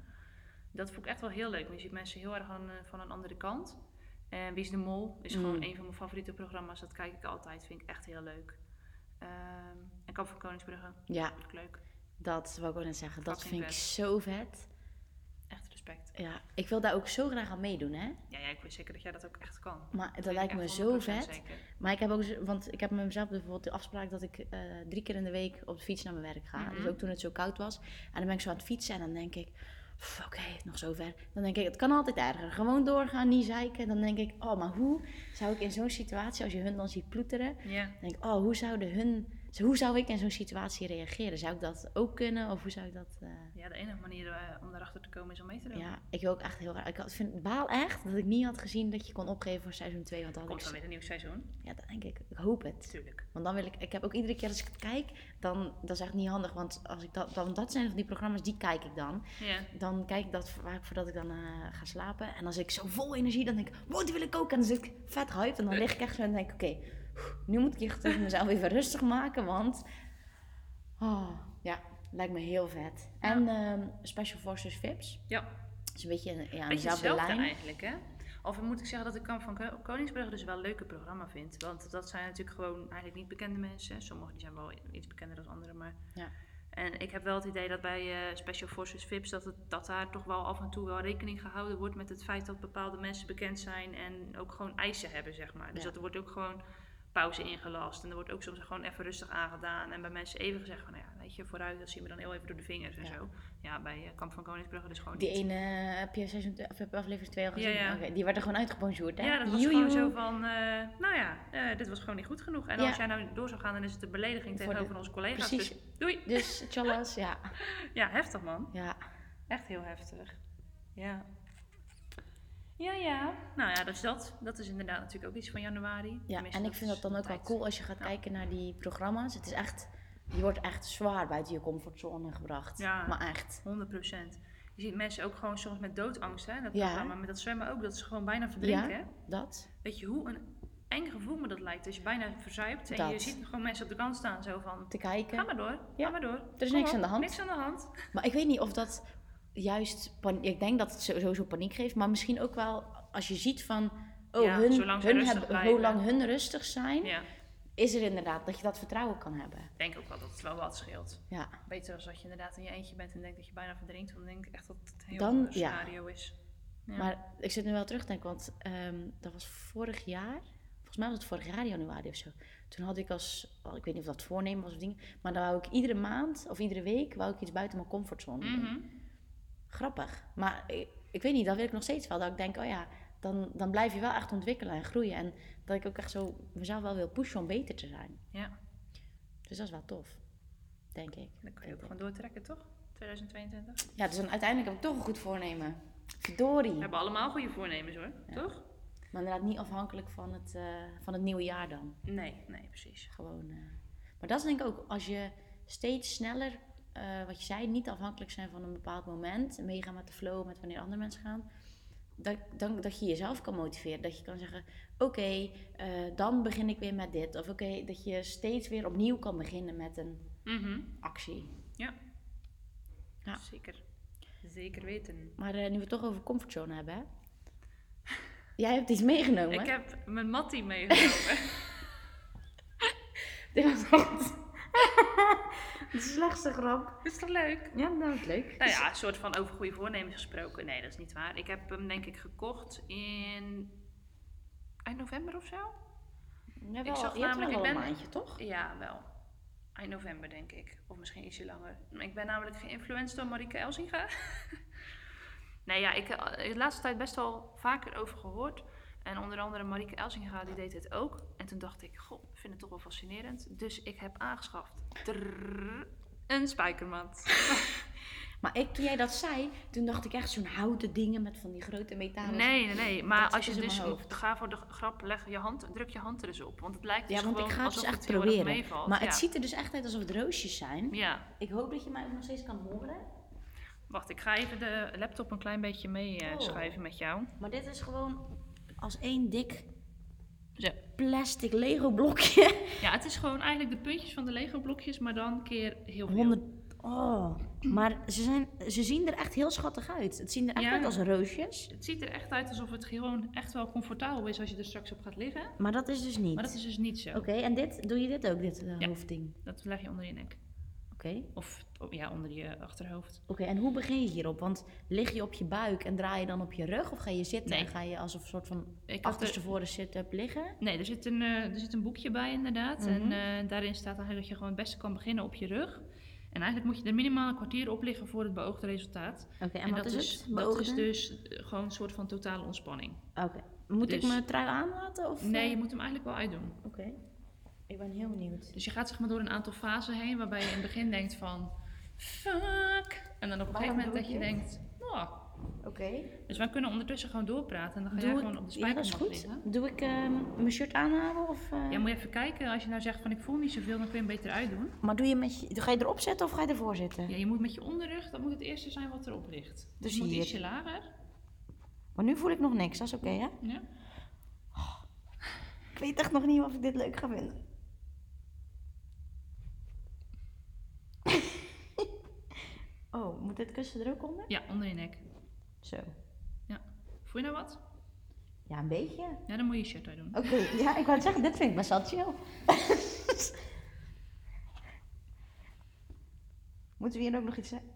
S2: Dat vond ik echt wel heel leuk, want je ziet mensen heel erg aan, eh, van een andere kant. En Wie is de Mol is gewoon
S1: Mm.
S2: een van mijn favoriete programma's, dat kijk ik altijd, vind ik echt heel leuk. Ehm, en Kamp van Koningsbrugge,
S1: Ja,
S2: ik leuk.
S1: dat wou ik ook net zeggen. Dat
S2: Fucking
S1: vind ik zo vet.
S2: Echt respect.
S1: Ja, ik wil daar ook zo graag aan meedoen, hè.
S2: Ja, ja, ik weet zeker dat jij dat ook echt kan.
S1: Maar dat lijkt me zo
S2: 100%
S1: vet.
S2: Zeker.
S1: Maar ik heb ook, want ik heb met mezelf bijvoorbeeld de afspraak dat ik eh, drie keer in de week op de fiets naar mijn werk ga.
S2: Mhm.
S1: Dus ook toen het zo koud was. En dan ben ik zo aan het fietsen en dan denk ik, "Pff, oké, nog zo ver. Dan denk ik, het kan altijd erger. Gewoon doorgaan, niet zeiken. Dan denk ik, oh, maar hoe zou ik in zo'n situatie, als je hun dan ziet ploeteren,
S2: Ja.
S1: denk ik, oh, hoe zouden hun, hoe zou ik in zo'n situatie reageren? Zou ik dat ook kunnen? Of hoe zou ik dat... eh,
S2: ja, de enige manier eh, om daarachter te komen is om mee te doen.
S1: ja, ik wil ook echt heel graag. Ik had- vind, baal echt dat ik niet had gezien dat je kon opgeven voor seizoen 2. Want dan
S2: Komt
S1: ik,
S2: dan weer een nieuw seizoen,
S1: ja, dat denk ik. Ik hoop het.
S2: natuurlijk.
S1: Want dan wil ik, ik heb ook iedere keer als ik het kijk, dan, dat is echt niet handig. Want als ik dat, dan, dat zijn van die programma's, die kijk ik dan.
S2: Ja.
S1: Dan kijk ik dat vaak voordat ik dan eh, ga slapen. En zit ik zo vol energie, dan denk ik, wow, die wil ik ook. En dan zit ik vet hyped. En dan lig ik echt zo en denk ik, oké, nu moet ik echt mezelf even rustig maken. Want, oh, ja, lijkt me heel vet. En ehm, Special Forces Vips.
S2: Ja,
S1: Dat is een beetje, een- ja,
S2: beetje
S1: dezelfde lijn.
S2: eigenlijk, hè? Of moet ik zeggen dat ik Kamp van Ko- Koningsbrugge dus wel een leuke programma vind. Want dat zijn natuurlijk gewoon eigenlijk niet bekende mensen. Sommigen die zijn wel iets bekender dan anderen, maar...
S1: Ja.
S2: En ik heb wel het idee dat bij eh, Special Forces VIPs dat, het, dat daar toch wel af en toe wel rekening gehouden wordt met het feit dat bepaalde mensen bekend zijn en ook gewoon eisen hebben, zeg maar. Dus
S1: Ja.
S2: dat wordt ook gewoon pauze ingelast en er wordt ook soms gewoon even rustig aangedaan en bij mensen even gezegd van, nou ja, weet je, vooruit, dat zien we dan heel even door de vingers en
S1: Ja.
S2: zo. Ja, bij eh, Kamp van Koningsbrugge dus gewoon
S1: Die
S2: niet.
S1: ene, eh, heb je seizoen, aflevering 2 al gezien?
S2: ja.
S1: Die werd er gewoon uitgebonjourd, hè?
S2: Ja, dat was gewoon zo van, eh, nou ja, dit was gewoon niet goed genoeg. En als jij nou door zou gaan, dan is het een belediging
S1: Voor
S2: tegenover
S1: de-
S2: onze collega's.
S1: precies.
S2: Dus doei.
S1: Dus, tjallas, ja.
S2: Ja, heftig man.
S1: ja.
S2: Echt heel heftig. Ja. Ja, ja. Nou ja, dus dat. Dat is inderdaad natuurlijk ook iets van januari.
S1: Ja,
S2: Tenminste,
S1: en ik vind
S2: is
S1: dat dan ook wel cool als je gaat
S2: Ja.
S1: kijken naar die programma's. Het is echt, je wordt echt zwaar buiten je comfortzone gebracht.
S2: Ja.
S1: Maar echt.
S2: 100 procent. Je ziet mensen ook gewoon soms met doodangst, hè, dat
S1: Ja.
S2: programma. Met dat zwemmen ook, dat ze gewoon bijna verdrinken.
S1: Ja. Dat.
S2: Weet je hoe een eng gevoel me dat lijkt? Als je bijna verzuipt en je ziet gewoon mensen op de kant staan zo van...
S1: Te
S2: Ga
S1: kijken.
S2: maar door,
S1: Ja.
S2: ga maar door.
S1: is
S2: Kom
S1: niks
S2: op,
S1: aan de hand.
S2: Niks aan de hand.
S1: Maar ik weet niet of dat juist, ik denk dat het sowieso paniek geeft. Maar misschien ook wel als je ziet van, oh,
S2: Ja,
S1: hun, hun hebben, hoe lang hun rustig zijn,
S2: Ja,
S1: is er inderdaad dat je dat vertrouwen kan hebben.
S2: ik denk ook wel dat het wel wat scheelt.
S1: Ja.
S2: Beter als dat je inderdaad in je eentje bent en denkt dat je bijna verdrinkt. Dan denk ik echt dat het een heel
S1: Dan,
S2: ander scenario is. Ja.
S1: Maar ik zit nu wel terug te denken, want ehm, dat was vorig jaar. Volgens mij was het vorig jaar januari of zo. Toen had ik als, wel, ik weet niet of dat voornemen was of dingen, maar dan wou ik iedere maand of iedere week wou ik iets buiten mijn comfortzone doen.
S2: Mhm.
S1: Grappig. Maar ik, ik weet niet, dat wil ik nog steeds wel. Dat ik denk, oh ja, dan, dan blijf je wel echt ontwikkelen en groeien. En dat ik ook echt zo mezelf wel wil pushen om beter te zijn.
S2: Ja,
S1: Dus dat is wel tof, denk ik.
S2: dan kan je ook gewoon doortrekken, toch? 2022.
S1: Ja, dus dan uiteindelijk heb ik toch een goed voornemen. Verdorie.
S2: We hebben allemaal goede voornemens hoor,
S1: Ja.
S2: toch?
S1: Maar inderdaad niet afhankelijk van het, eh, van het nieuwe jaar dan.
S2: Nee, nee, precies.
S1: Gewoon. eh. Maar dat is denk ik ook als je steeds sneller, eh, wat je zei, niet afhankelijk zijn van een bepaald moment, meegaan met de flow, met wanneer andere mensen gaan, dat, dan, dat je jezelf kan motiveren. Dat je kan zeggen: Oké, eh, dan begin ik weer met dit. Of oké, dat je steeds weer opnieuw kan beginnen met een
S2: Mhm.
S1: actie. Ja.
S2: Zeker. Zeker weten.
S1: Maar eh, nu we het toch over comfortzone hebben, hè? Jij hebt iets meegenomen.
S2: Ik heb mijn mattie meegenomen.
S1: Dit was echt de slechtste grap.
S2: is toch leuk?
S1: Ja, dat is leuk.
S2: Nou ja, een soort van over goede voornemens gesproken. Nee, dat is niet waar. Ik heb hem denk ik gekocht in eind november of zo.
S1: Je hebt
S2: Ik
S1: wel,
S2: zag namelijk,
S1: wel
S2: ik
S1: een
S2: ben-
S1: maandje, toch?
S2: Ja, wel. Eind november denk ik. Of misschien ietsje langer. Ik ben namelijk geïnfluenced door Marike Elsinga. nee, ja, ik heb er de laatste tijd best wel vaker over gehoord. En onder andere Marike Elsinga, die deed het ook. En toen dacht ik, goh, vind het toch wel fascinerend. Dus ik heb aangeschaft. Een spijkermat.
S1: Maar ik, toen jij dat zei, toen dacht ik echt zo'n houten dingen met van die grote metalen.
S2: Nee, nee, nee. Maar als je
S1: dus
S2: dus ga voor de grap, leg je hand, druk je hand er eens op. Want het lijkt dus
S1: Ja, want ik ga het dus echt
S2: het
S1: proberen.
S2: meevalt.
S1: Maar
S2: ja.
S1: het ziet er dus echt uit alsof het roosjes zijn.
S2: Ja,
S1: Ik hoop dat je mij ook nog steeds kan horen.
S2: wacht, ik ga even de laptop een klein beetje mee eh,
S1: Oh.
S2: schuiven met jou.
S1: Maar dit is gewoon als één dik
S2: Zo.
S1: Plastic Lego blokje.
S2: Ja, het is gewoon eigenlijk de puntjes van de Lego blokjes, maar dan keer heel veel.
S1: 100. Oh, maar ze, zijn, ze zien er echt heel schattig uit. Het zien er echt
S2: Ja.
S1: uit als roosjes.
S2: Het ziet er echt uit alsof het gewoon echt wel comfortabel is als je er straks op gaat liggen.
S1: Maar dat is dus niet.
S2: Maar dat is dus niet zo.
S1: Oké, en dit, doe je dit ook, dit
S2: Ja.
S1: hoofdding?
S2: Dat leg je onder je nek.
S1: Oké.
S2: Of oh, ja, onder je achterhoofd.
S1: Oké, en hoe begin je hierop? Want lig je op je buik en draai je dan op je rug? Of ga je zitten
S2: Nee.
S1: en ga je als een soort van
S2: Ik er,
S1: achterstevoren sit-up liggen?
S2: nee, er zit, een, eh, er zit een boekje bij inderdaad.
S1: Mhm.
S2: En eh, daarin staat eigenlijk dat je gewoon het beste kan beginnen op je rug. En eigenlijk moet je er minimaal een kwartier op liggen voor het beoogde resultaat.
S1: Oké, en, wat
S2: dat
S1: is het?
S2: Dat is dus eh, gewoon een soort van totale ontspanning.
S1: Oké. Moet ik
S2: dus-
S1: mijn trui aanlaten? Of,
S2: Nee, je moet hem eigenlijk wel uitdoen.
S1: Oké. Ik ben heel benieuwd.
S2: Dus je gaat zeg maar door een aantal fasen heen waarbij je in het begin denkt van fuck. En dan op een gegeven moment dat je denkt, oh.
S1: Oké.
S2: Dus wij kunnen ondertussen gewoon doorpraten en dan ga jij
S1: Doe
S2: gewoon
S1: ik,
S2: op de
S1: ja, dat is goed.
S2: liggen.
S1: Doe ik ehm, mijn shirt aanhouden? Of, eh?
S2: Ja, moet je even kijken. Als je nou zegt van ik voel niet zoveel, dan kun je hem beter uitdoen.
S1: Maar doe je met je, ga je erop zetten of ga je ervoor zitten?
S2: Ja, je moet met je onderrug, dat moet het eerste zijn wat erop ligt. Dus,
S1: Dus
S2: je moet
S1: hier.
S2: ietsje lager.
S1: Maar nu voel ik nog niks, dat is oké hè?
S2: Ja.
S1: Ik weet echt nog niet of ik dit leuk ga vinden. oh, moet dit kussen er ook onder?
S2: ja, onder je nek.
S1: Zo.
S2: Voel je nou wat?
S1: Ja, een beetje.
S2: Ja, dan moet je je shirt uitdoen.
S1: Oké, ja, ik wou zeggen, dit vind ik best wel chill. Moeten we hier ook nog iets zeggen?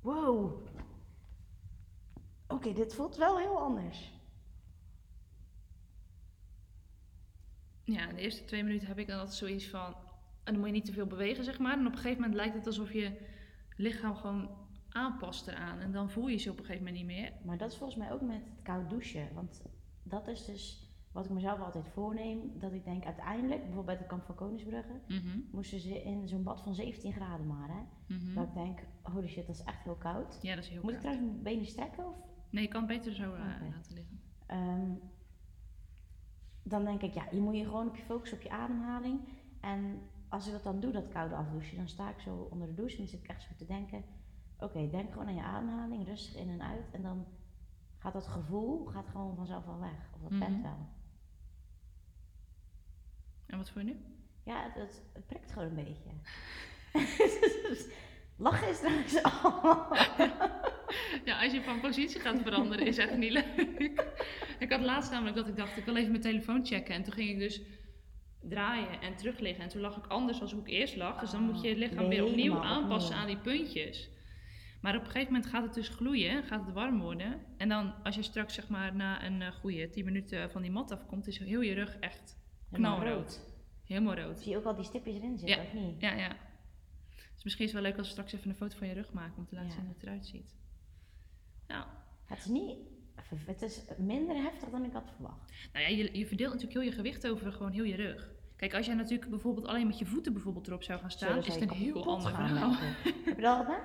S1: Wow. Oké, dit voelt wel heel anders.
S2: Ja, de eerste twee minuten heb ik dan altijd zoiets van... En dan moet je niet te veel bewegen, zeg maar. En op een gegeven moment lijkt het alsof je lichaam gewoon aanpast eraan. En dan voel je ze op een gegeven moment niet meer.
S1: Maar dat is volgens mij ook met het koud douchen. Want dat is dus wat ik mezelf altijd voorneem. Dat ik denk uiteindelijk, bijvoorbeeld bij het kamp van Koningsbrugge,
S2: Mhm,
S1: moesten ze in zo'n bad van 17 graden maar. Hè? Dat ik denk, holy shit, dat is echt heel koud.
S2: Ja, dat is heel
S1: Moet ik trouwens mijn benen strekken? Of?
S2: Nee, je kan het beter zo eh,
S1: Oké.
S2: laten liggen.
S1: Ehm, dan denk ik, ja, je moet je gewoon op je focussen op je ademhaling. En als ik dat dan doe, dat koude afdouchen, dan sta ik zo onder de douche en dan zit ik echt zo te denken. Oké, denk gewoon aan je ademhaling, rustig in en uit. En dan gaat dat gevoel gaat gewoon vanzelf wel weg. Of dat
S2: Mhm.
S1: bent wel.
S2: En wat voel je nu?
S1: Ja, het, het, het prikt gewoon een beetje. Lachen is trouwens allemaal.
S2: Ja, als je van positie gaat veranderen is echt niet leuk. Ik had laatst namelijk dat ik dacht, ik wil even mijn telefoon checken. En toen ging ik dus draaien en terug liggen. En toen lag ik anders dan hoe ik eerst lag. Dus dan moet je je lichaam weer opnieuw aanpassen aan die puntjes. Maar op een gegeven moment gaat het dus gloeien, gaat het warm worden. En dan als je straks zeg maar na een uh, goede 10 minuten van die mat afkomt, is heel je rug echt
S1: Helemaal
S2: knalrood. Helemaal rood.
S1: Zie je ook al die stipjes erin zitten,
S2: Ja.
S1: of niet?
S2: Ja, ja. Dus misschien is het wel leuk als we straks even een foto van je rug maken om te laten
S1: Ja.
S2: zien hoe het eruit ziet. Ja.
S1: Het is niet... Het is minder heftig dan ik had verwacht.
S2: Nou ja, je, je verdeelt natuurlijk heel je gewicht over gewoon heel je rug. Kijk, als jij natuurlijk bijvoorbeeld alleen met je voeten bijvoorbeeld erop zou gaan staan, is het een heel ander verhaal.
S1: Heb je dat gedaan?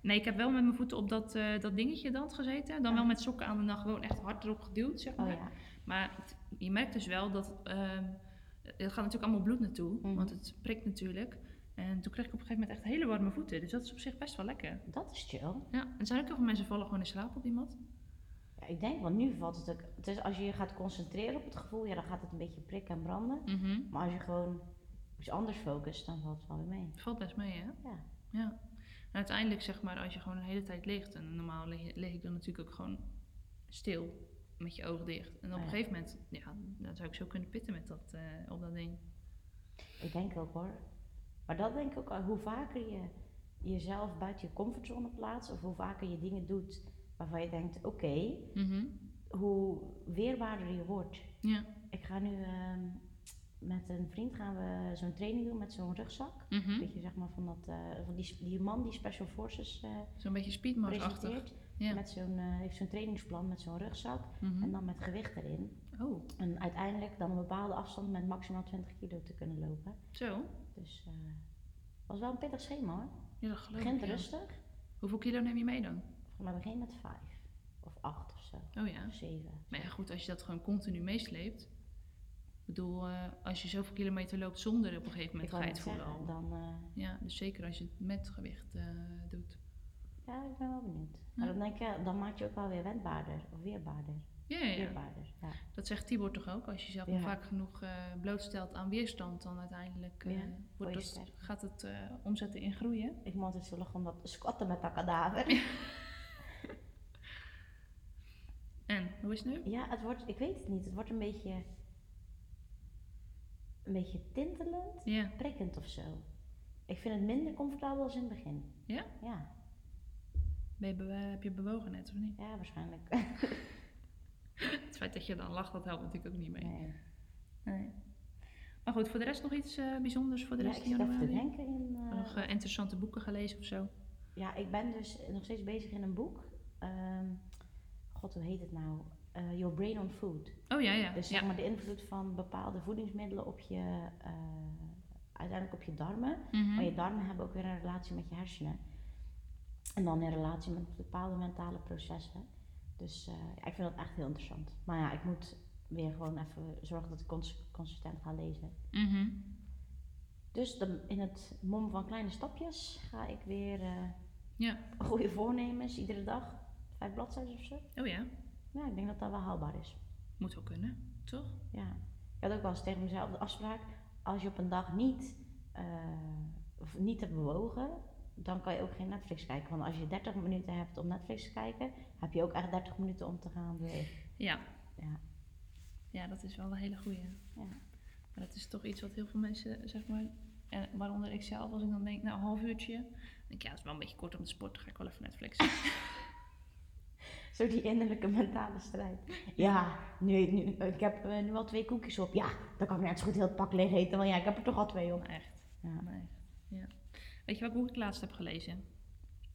S2: Nee, ik heb wel met mijn voeten op dat, eh, dat dingetje dan gezeten. Dan wel met sokken aan en dan gewoon echt hard erop geduwd, zeg maar.
S1: Oh ja.
S2: Maar het- je merkt dus wel dat... ehm er gaat natuurlijk allemaal bloed naartoe,
S1: Mhm.
S2: want het prikt natuurlijk. En toen kreeg ik op een gegeven moment echt hele warme voeten. Dus dat is op zich best wel lekker.
S1: Dat is chill.
S2: Ja, en zijn ook heel veel mensen vallen gewoon in slaap op die mat.
S1: Ik denk, want nu valt het is als je je gaat concentreren op het gevoel, ja, dan gaat het een beetje prikken en branden.
S2: Mhm.
S1: Maar als je gewoon iets anders focust, dan valt het wel weer mee.
S2: Het valt best mee, hè?
S1: Ja.
S2: Ja. En uiteindelijk, zeg maar, als je gewoon een hele tijd ligt, en normaal lig, lig ik dan natuurlijk ook gewoon stil, met je ogen dicht. En op
S1: Oh
S2: een gegeven moment, ja, dan zou ik zo kunnen pitten met dat, eh, op dat ding.
S1: Ik denk ook hoor. Maar dat denk ik ook, hoe vaker je jezelf buiten je comfortzone plaatst, of hoe vaker je dingen doet waarvan je denkt, oké,
S2: Mhm.
S1: hoe weerbaarder je wordt.
S2: Ja.
S1: Ik ga nu ehm, met een vriend gaan we zo'n training doen met zo'n rugzak.
S2: Mhm.
S1: Weet je, zeg maar van, dat, eh, van die, die man die Special Forces eh
S2: Zo'n beetje speedmars-achtig. Ja.
S1: Met zo'n, eh, heeft zo'n trainingsplan met zo'n rugzak
S2: Mhm.
S1: en dan met gewicht erin.
S2: Oh,
S1: En uiteindelijk dan een bepaalde afstand met maximaal 20 kilo te kunnen lopen.
S2: zo.
S1: Dus was wel een pittig schema hoor.
S2: Ja, dat geloof
S1: Begint
S2: ik. ja.
S1: rustig.
S2: Hoeveel kilo neem je mee dan?
S1: Mij begin met vijf. Of acht of zo.
S2: Oh ja.
S1: Of zeven.
S2: Maar ja, goed, als je dat gewoon continu meesleept. Ik bedoel, eh, als je zoveel kilometer loopt zonder op een gegeven moment ga je het voelen al.
S1: dan... eh,
S2: Ja, dus zeker als je het met gewicht eh, doet.
S1: ja, ik ben wel benieuwd. Maar dan denk ik, dan maak je ook wel weer wendbaarder. Of weerbaarder.
S2: Ja.
S1: Weerbaarder, ja.
S2: Dat zegt Tibor toch ook? Als je jezelf
S1: Ja.
S2: maar vaak genoeg blootstelt aan weerstand, dan uiteindelijk wordt
S1: word je
S2: dat, gaat het omzetten in groeien.
S1: Ik moet altijd zo lachen om dat squatten met dat kadaver.
S2: En, hoe is het nu?
S1: Ja, het wordt, ik weet het niet. Het wordt een beetje, een beetje tintelend,
S2: Ja.
S1: prikkend of zo. Ik vind het minder comfortabel als in het begin.
S2: Ja?
S1: Ja,
S2: Ben je heb je bewogen net of niet?
S1: ja waarschijnlijk.
S2: Het feit dat je dan lacht, dat helpt natuurlijk ook niet mee.
S1: Nee.
S2: Nee. Maar goed, voor de rest nog iets eh, bijzonders voor de
S1: Ja,
S2: rest van
S1: te denken in... eh,
S2: Nog eh, interessante boeken gelezen of zo?
S1: Ja, ik ben dus nog steeds bezig in een boek. Ehm, God, hoe heet het nou? Eh, Your Brain on Food.
S2: Oh ja, ja.
S1: Dus
S2: ja.
S1: zeg maar de invloed van bepaalde voedingsmiddelen op je, eh, uiteindelijk op je darmen.
S2: Mhm.
S1: Maar je darmen hebben ook weer een relatie met je hersenen. En dan in relatie met bepaalde mentale processen. Dus eh, ik vind dat echt heel interessant. Maar ja, ik moet weer gewoon even zorgen dat ik cons- consistent ga lezen.
S2: Mhm.
S1: Dus in het mom van kleine stapjes ga ik weer
S2: Ja.
S1: goede voornemens, iedere dag. Vijf bladzijden of zo.
S2: Oh ja,
S1: Ja, ik denk dat dat wel haalbaar is.
S2: moet wel kunnen, toch?
S1: Ja. Ik had ook wel eens tegen mezelf de afspraak, als je op een dag niet, of niet hebt bewogen, dan kan je ook geen Netflix kijken. Want als je 30 minuten hebt om Netflix te kijken, heb je ook echt 30 minuten om te gaan bewegen.
S2: Ja.
S1: Ja.
S2: Ja, dat is wel een hele goeie.
S1: Ja.
S2: Maar dat is toch iets wat heel veel mensen, zeg maar, en waaronder ik zelf, als ik dan denk, nou, een half uurtje, dan denk ik, ja, dat is wel een beetje kort om te sporten, ga ik wel even Netflix.
S1: Zo die innerlijke mentale strijd. Ja, nu, nu, ik heb eh, nu al twee koekjes op. Ja, dan kan ik net zo goed heel het pak leeg eten, want ja, ik heb er toch al twee op.
S2: Echt,
S1: Ja.
S2: echt, ja. Weet je welk boek ik laatst heb gelezen?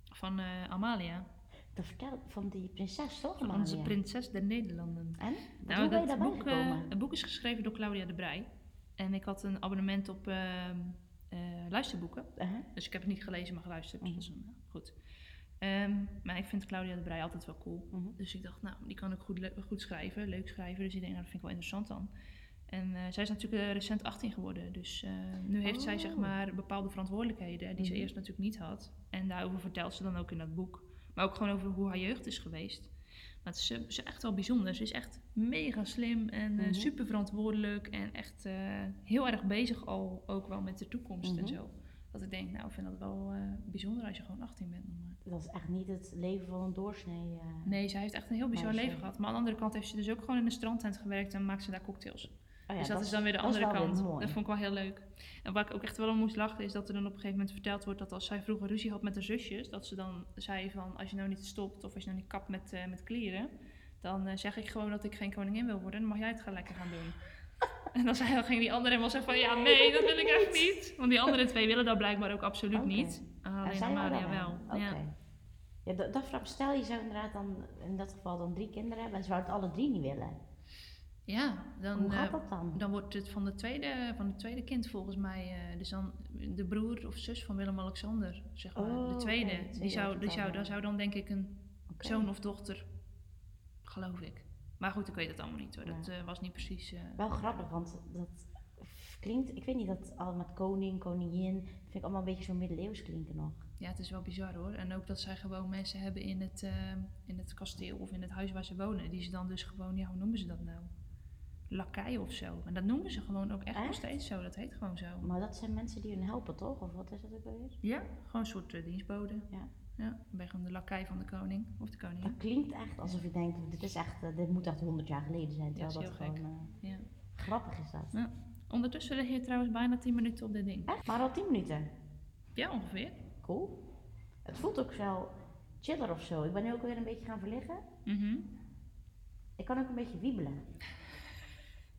S2: Van eh, Amalia,
S1: Dat vertel van die prinses toch,
S2: van
S1: Amalia?
S2: onze prinses der Nederlanden.
S1: En?
S2: Nou,
S1: Hoe je
S2: dat boek, eh,
S1: gekomen?
S2: het boek is geschreven door Claudia de Brij. En ik had een abonnement op ehm, eh, luisterboeken.
S1: Uh-huh.
S2: Dus ik heb het niet gelezen, maar geluisterd.
S1: Mhm.
S2: Is een, ja, goed. Ehm, maar ik vind Claudia de Brij altijd wel cool.
S1: Mhm.
S2: Dus ik dacht, nou, die kan ook goed, goed schrijven, leuk schrijven. Dus ik denk, nou, dat vind ik wel interessant dan. En eh, zij is natuurlijk eh, recent 18 geworden. Dus eh, nu heeft zij zeg
S1: Oh.
S2: maar bepaalde verantwoordelijkheden die ze
S1: Mhm.
S2: eerst natuurlijk niet had. En daarover vertelt ze dan ook in dat boek. Maar ook gewoon over hoe haar jeugd is geweest. Maar het is, ze is echt wel bijzonder. Ze is echt mega slim en
S1: Mhm.
S2: super verantwoordelijk. En echt heel erg bezig al ook wel met de toekomst en zo. Dat ik denk, nou, ik vind dat wel eh, bijzonder als je gewoon 18 bent nog maar.
S1: Dat is echt niet het leven van een doorsnee. eh.
S2: Nee, zij heeft echt een heel bizar
S1: Meisje.
S2: leven gehad. Maar aan de andere kant heeft ze dus ook gewoon in een strandtent gewerkt en maakt ze daar cocktails.
S1: Oh ja,
S2: dus dat, is dan weer de andere kant. Dat vond ik wel heel leuk. En waar ik ook echt wel om moest lachen is dat er dan op een gegeven moment verteld wordt dat als zij vroeger ruzie had met haar zusjes, dat ze dan zei van als je nou niet stopt of als je nou niet kapt met, eh, met klieren, dan zeg ik gewoon dat ik geen koningin wil worden. Dan mag jij het gaan lekker gaan doen. En dan zei, ging die andere helemaal zeggen van ja nee, dat wil ik echt niet. Want die andere twee willen dat blijkbaar ook absoluut niet.
S1: Ja,
S2: Alleen Amalia
S1: hadden
S2: wel. Ja.
S1: Ja, dat, dat vraag- stel je zou inderdaad dan in dat geval dan drie kinderen hebben en ze zouden het alle drie niet willen.
S2: ja, dan,
S1: Hoe gaat
S2: eh,
S1: dat dan?
S2: Dan wordt het van de tweede, van het tweede kind volgens mij, eh, dus dan de broer of zus van Willem-Alexander, zeg maar.
S1: Oh,
S2: de
S1: oké,
S2: tweede.
S1: de
S2: die zou, die zou,
S1: eh.
S2: zou dan denk ik een zoon of dochter, geloof ik. Maar goed, ik weet het allemaal niet hoor. Dat eh, was niet precies. eh,
S1: Wel grappig, want dat klinkt, ik weet niet, dat al met koning, koningin, vind ik allemaal een beetje zo middeleeuws klinken nog.
S2: ja, het is wel bizar hoor. En ook dat zij gewoon mensen hebben in het, eh, in het kasteel of in het huis waar ze wonen. Die ze dan dus gewoon, ja, hoe noemen ze dat nou? Lakai of zo. En dat noemen ze gewoon ook echt, nog steeds zo. Dat heet gewoon zo.
S1: Maar dat zijn mensen die hun helpen, toch? Of wat is dat ook alweer?
S2: Ja, gewoon een soort eh, dienstbode.
S1: Ja.
S2: Ja, dan ben gewoon de lakai van de koning of de koningin.
S1: Dat klinkt echt alsof je denkt, dit, is echt, eh, dit moet echt 100 jaar geleden zijn.
S2: Ja,
S1: Terwijl
S2: dat is
S1: dat
S2: heel
S1: gewoon eh,
S2: Ja.
S1: grappig is dat.
S2: Ondertussen lig je trouwens bijna 10 minuten op dit ding.
S1: Echt? Maar al 10 minuten.
S2: Ja, ongeveer.
S1: Cool. Het voelt ook wel chiller of zo. Ik ben nu ook weer een beetje gaan verliggen.
S2: Mhm.
S1: Ik kan ook een beetje wiebelen.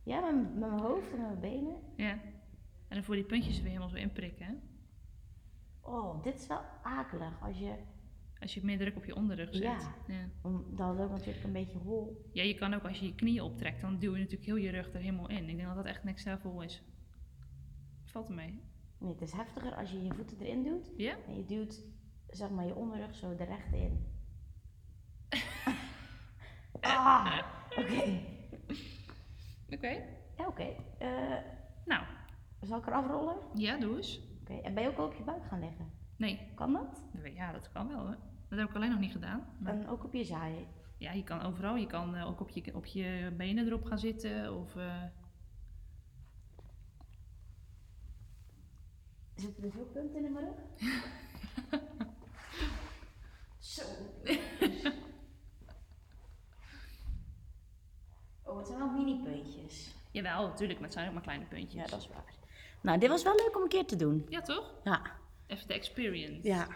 S1: Ja, met, mijn hoofd en met mijn benen.
S2: Ja. En dan voel je die puntjes er weer helemaal zo inprikken. Hè?
S1: Oh, dit is wel akelig. Als je,
S2: Als je meer druk op je onderrug zet.
S1: Ja.
S2: Ja.
S1: om- dan loopt natuurlijk een beetje hol.
S2: ja, je kan ook als je je knieën optrekt, dan duw je natuurlijk heel je rug er helemaal in. Ik denk dat dat echt next level is. Valt er mee.
S1: Nee, het is heftiger als je je voeten erin doet.
S2: Ja?
S1: En je duwt, zeg maar, je onderrug zo de rechte in. ah, oké.
S2: Oké.
S1: Ja, oké. Eh,
S2: Nou,
S1: zal ik eraf rollen?
S2: ja, doe eens.
S1: Oké. En ben je ook al op je buik gaan liggen?
S2: Nee,
S1: Kan dat?
S2: ja, dat kan wel. Hè. Dat heb ik alleen nog niet gedaan. Maar
S1: En ook op je zaai?
S2: ja, je kan overal. Je kan eh, ook op je, op je benen erop gaan zitten. Of, eh,
S1: Zitten er veel punten in mijn rug? Zo. Oh, het zijn wel mini-puntjes.
S2: Jawel, natuurlijk, maar het zijn ook maar kleine puntjes.
S1: Ja, dat is waar. Nou, dit was wel leuk om een keer te doen.
S2: Ja, toch?
S1: Ja.
S2: Even de experience.
S1: Ja.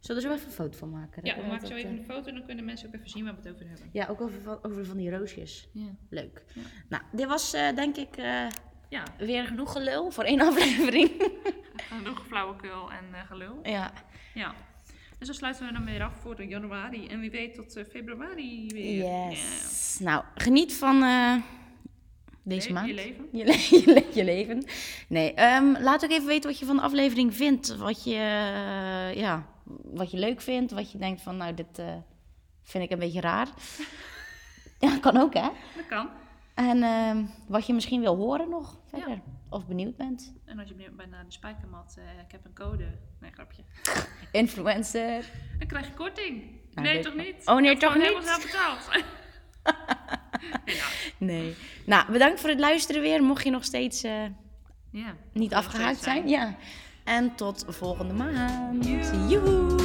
S1: Zullen we er zo even een foto van maken?
S2: Ja, we maken zo even
S1: eh,
S2: een foto en dan kunnen mensen ook even zien waar we het over hebben.
S1: Ja, ook over, van- over van die roosjes.
S2: Ja.
S1: Leuk.
S2: Ja.
S1: Nou, dit was eh, denk ik eh,
S2: Ja,
S1: weer genoeg gelul voor één aflevering.
S2: genoeg flauwekul en gelul.
S1: ja.
S2: Ja. Dus dan sluiten we dan weer af voor de januari. En wie weet tot februari weer.
S1: Yes. Nou, geniet van deze
S2: Le-
S1: maand.
S2: je leven.
S1: Je, le- je, le- je leven. Nee, ehm, laat ook even weten wat je van de aflevering vindt. Wat je, eh, ja, wat je leuk vindt. Wat je denkt van, nou, dit eh, vind ik een beetje raar. ja, kan ook, hè?
S2: Dat kan.
S1: En ehm, wat je misschien wil horen nog verder. Of benieuwd bent.
S2: En als je benieuwd bent naar de spijkermat, eh, ik heb een code. Nee, grapje.
S1: Influencer.
S2: Dan krijg je korting.
S1: Nou,
S2: nee, toch niet?
S1: Oh, nee,
S2: Ik heb
S1: toch niet?
S2: helemaal zelf betaald.
S1: Nee. Nou, bedankt voor het luisteren weer. Mocht je nog steeds eh,
S2: ja.
S1: niet afgehaakt zijn. Ja. En tot volgende maand. Joehoe.